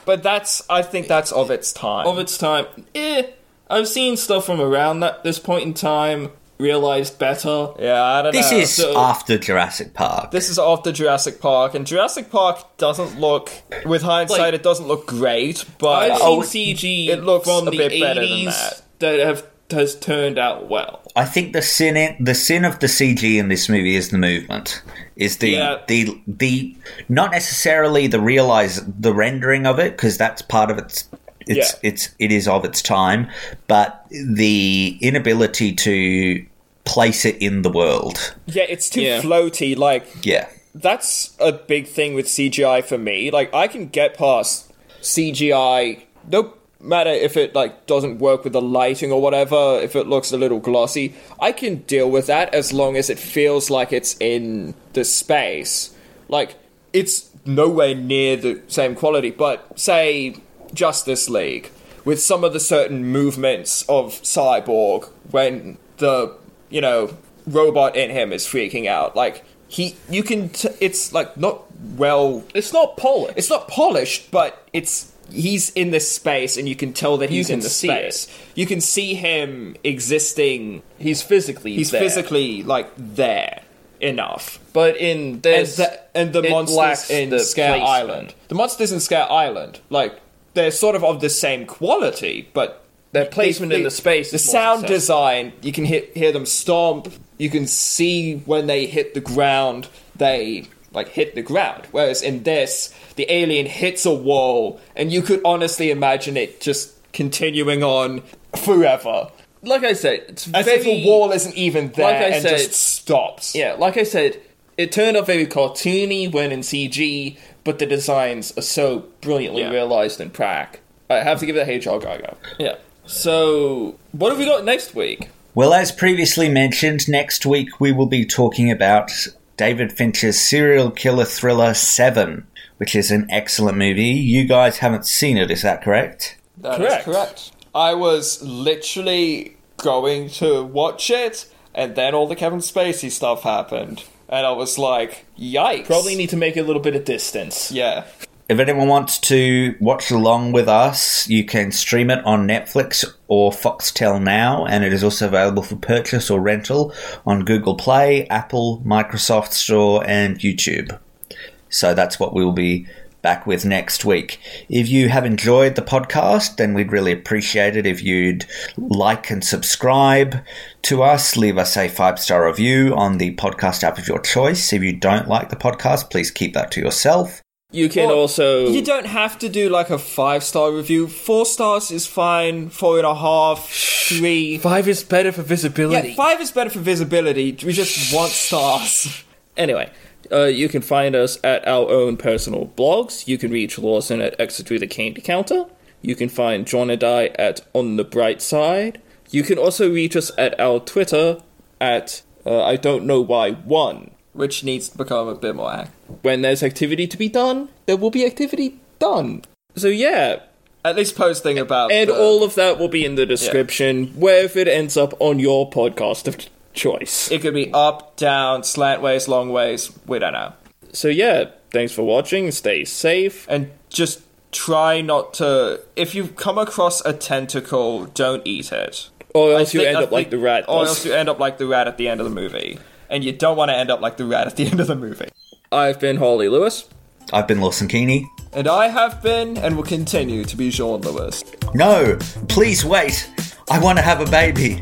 But that's, I think that's of its time. of its time, eh. I've seen stuff from around that this point in time. Realized better. yeah, I don't This know. This is so- after Jurassic Park. This is after Jurassic Park, and Jurassic Park doesn't look, with hindsight, Like- it doesn't look great, but I've oh, CG it looks from a the bit better than 80s that. that have has turned out well. I think the sin in, the sin of the CG in this movie is the movement. Is the Yeah. the the not necessarily the realize the rendering of it because that's part of its it's Yeah. it's it is of its time, but the inability to place it in the world. yeah, it's too Yeah. floaty. Like Yeah. that's a big thing with CGI for me. Like I can get past CGI, no matter if it like doesn't work with the lighting or whatever. If it looks a little glossy, I can deal with that as long as it feels like it's in the space. Like it's nowhere near the same quality, but say Justice League with some of the certain movements of Cyborg when the you know robot in him is freaking out like he you can t- it's like not well It's not polished. it's not polished but it's he's in this space and you can tell that he's in the space you can see him existing he's physically he's there. physically like there enough but in and the, and the it monsters in the Scare placement. Island the monsters in Scare Island like they're sort of of the same quality but Their placement in the space the sound successful. design you can hit, hear them stomp you can see when they hit the ground they like hit the ground whereas in this the alien hits a wall and you could honestly imagine it just continuing on forever Like I said, it's as very, if the wall isn't even there Like I and said- just stops Yeah, like I said, it turned out very cartoony when in CG, but the designs are so brilliantly Yeah. realized in prac. I have to give it a HR Gaga. Yeah. So, what have we got next week? Well, as previously mentioned, next week we will be talking about David Fincher's serial killer thriller Seven, which is an excellent movie. You guys haven't seen it, is that correct? That is Correct. correct. I was literally going to watch it, and then all the Kevin Spacey stuff happened, and I was like, "Yikes!" Probably need to make a little bit of distance. yeah. If anyone wants to watch along with us, you can stream it on Netflix or Foxtel Now, and it is also available for purchase or rental on Google Play, Apple, Microsoft Store, and YouTube. So that's what we'll be back with next week. If you have enjoyed the podcast, then we'd really appreciate it if you'd like and subscribe to us. Leave us a five star review on the podcast app of your choice. If you don't like the podcast, please keep that to yourself. You can also. You don't have to do like a five star review. Four stars is fine. Four and a half, three. Five is better for visibility. Yeah, five is better for visibility. We just want stars. Anyway, uh, you can find us at our own personal blogs. You can reach Lawson at Exit Through the Candy Counter. You can find Jeaun and I at On the Bright Side. You can also reach us at our Twitter at uh, I don't know why one. Which needs to become a bit more active. When there's activity to be done, there will be activity done. So yeah, At least posting about. and the- all of that will be in the description wherever it ends up on your podcast of choice. It could be up, down, slant ways, long ways. We don't know. So yeah, thanks for watching. Stay safe. And just try not to. If you come across a tentacle, don't eat it. Or else you think- end I up like the rat. Or else you end up like the rat at the end of the movie. And you don't want to end up like the rat at the end of the movie. I've been Harlly Lewis. I've been Lawson Keeney. And I have been and will continue to be Jeaun Lewis. No, please wait. I want to have a baby.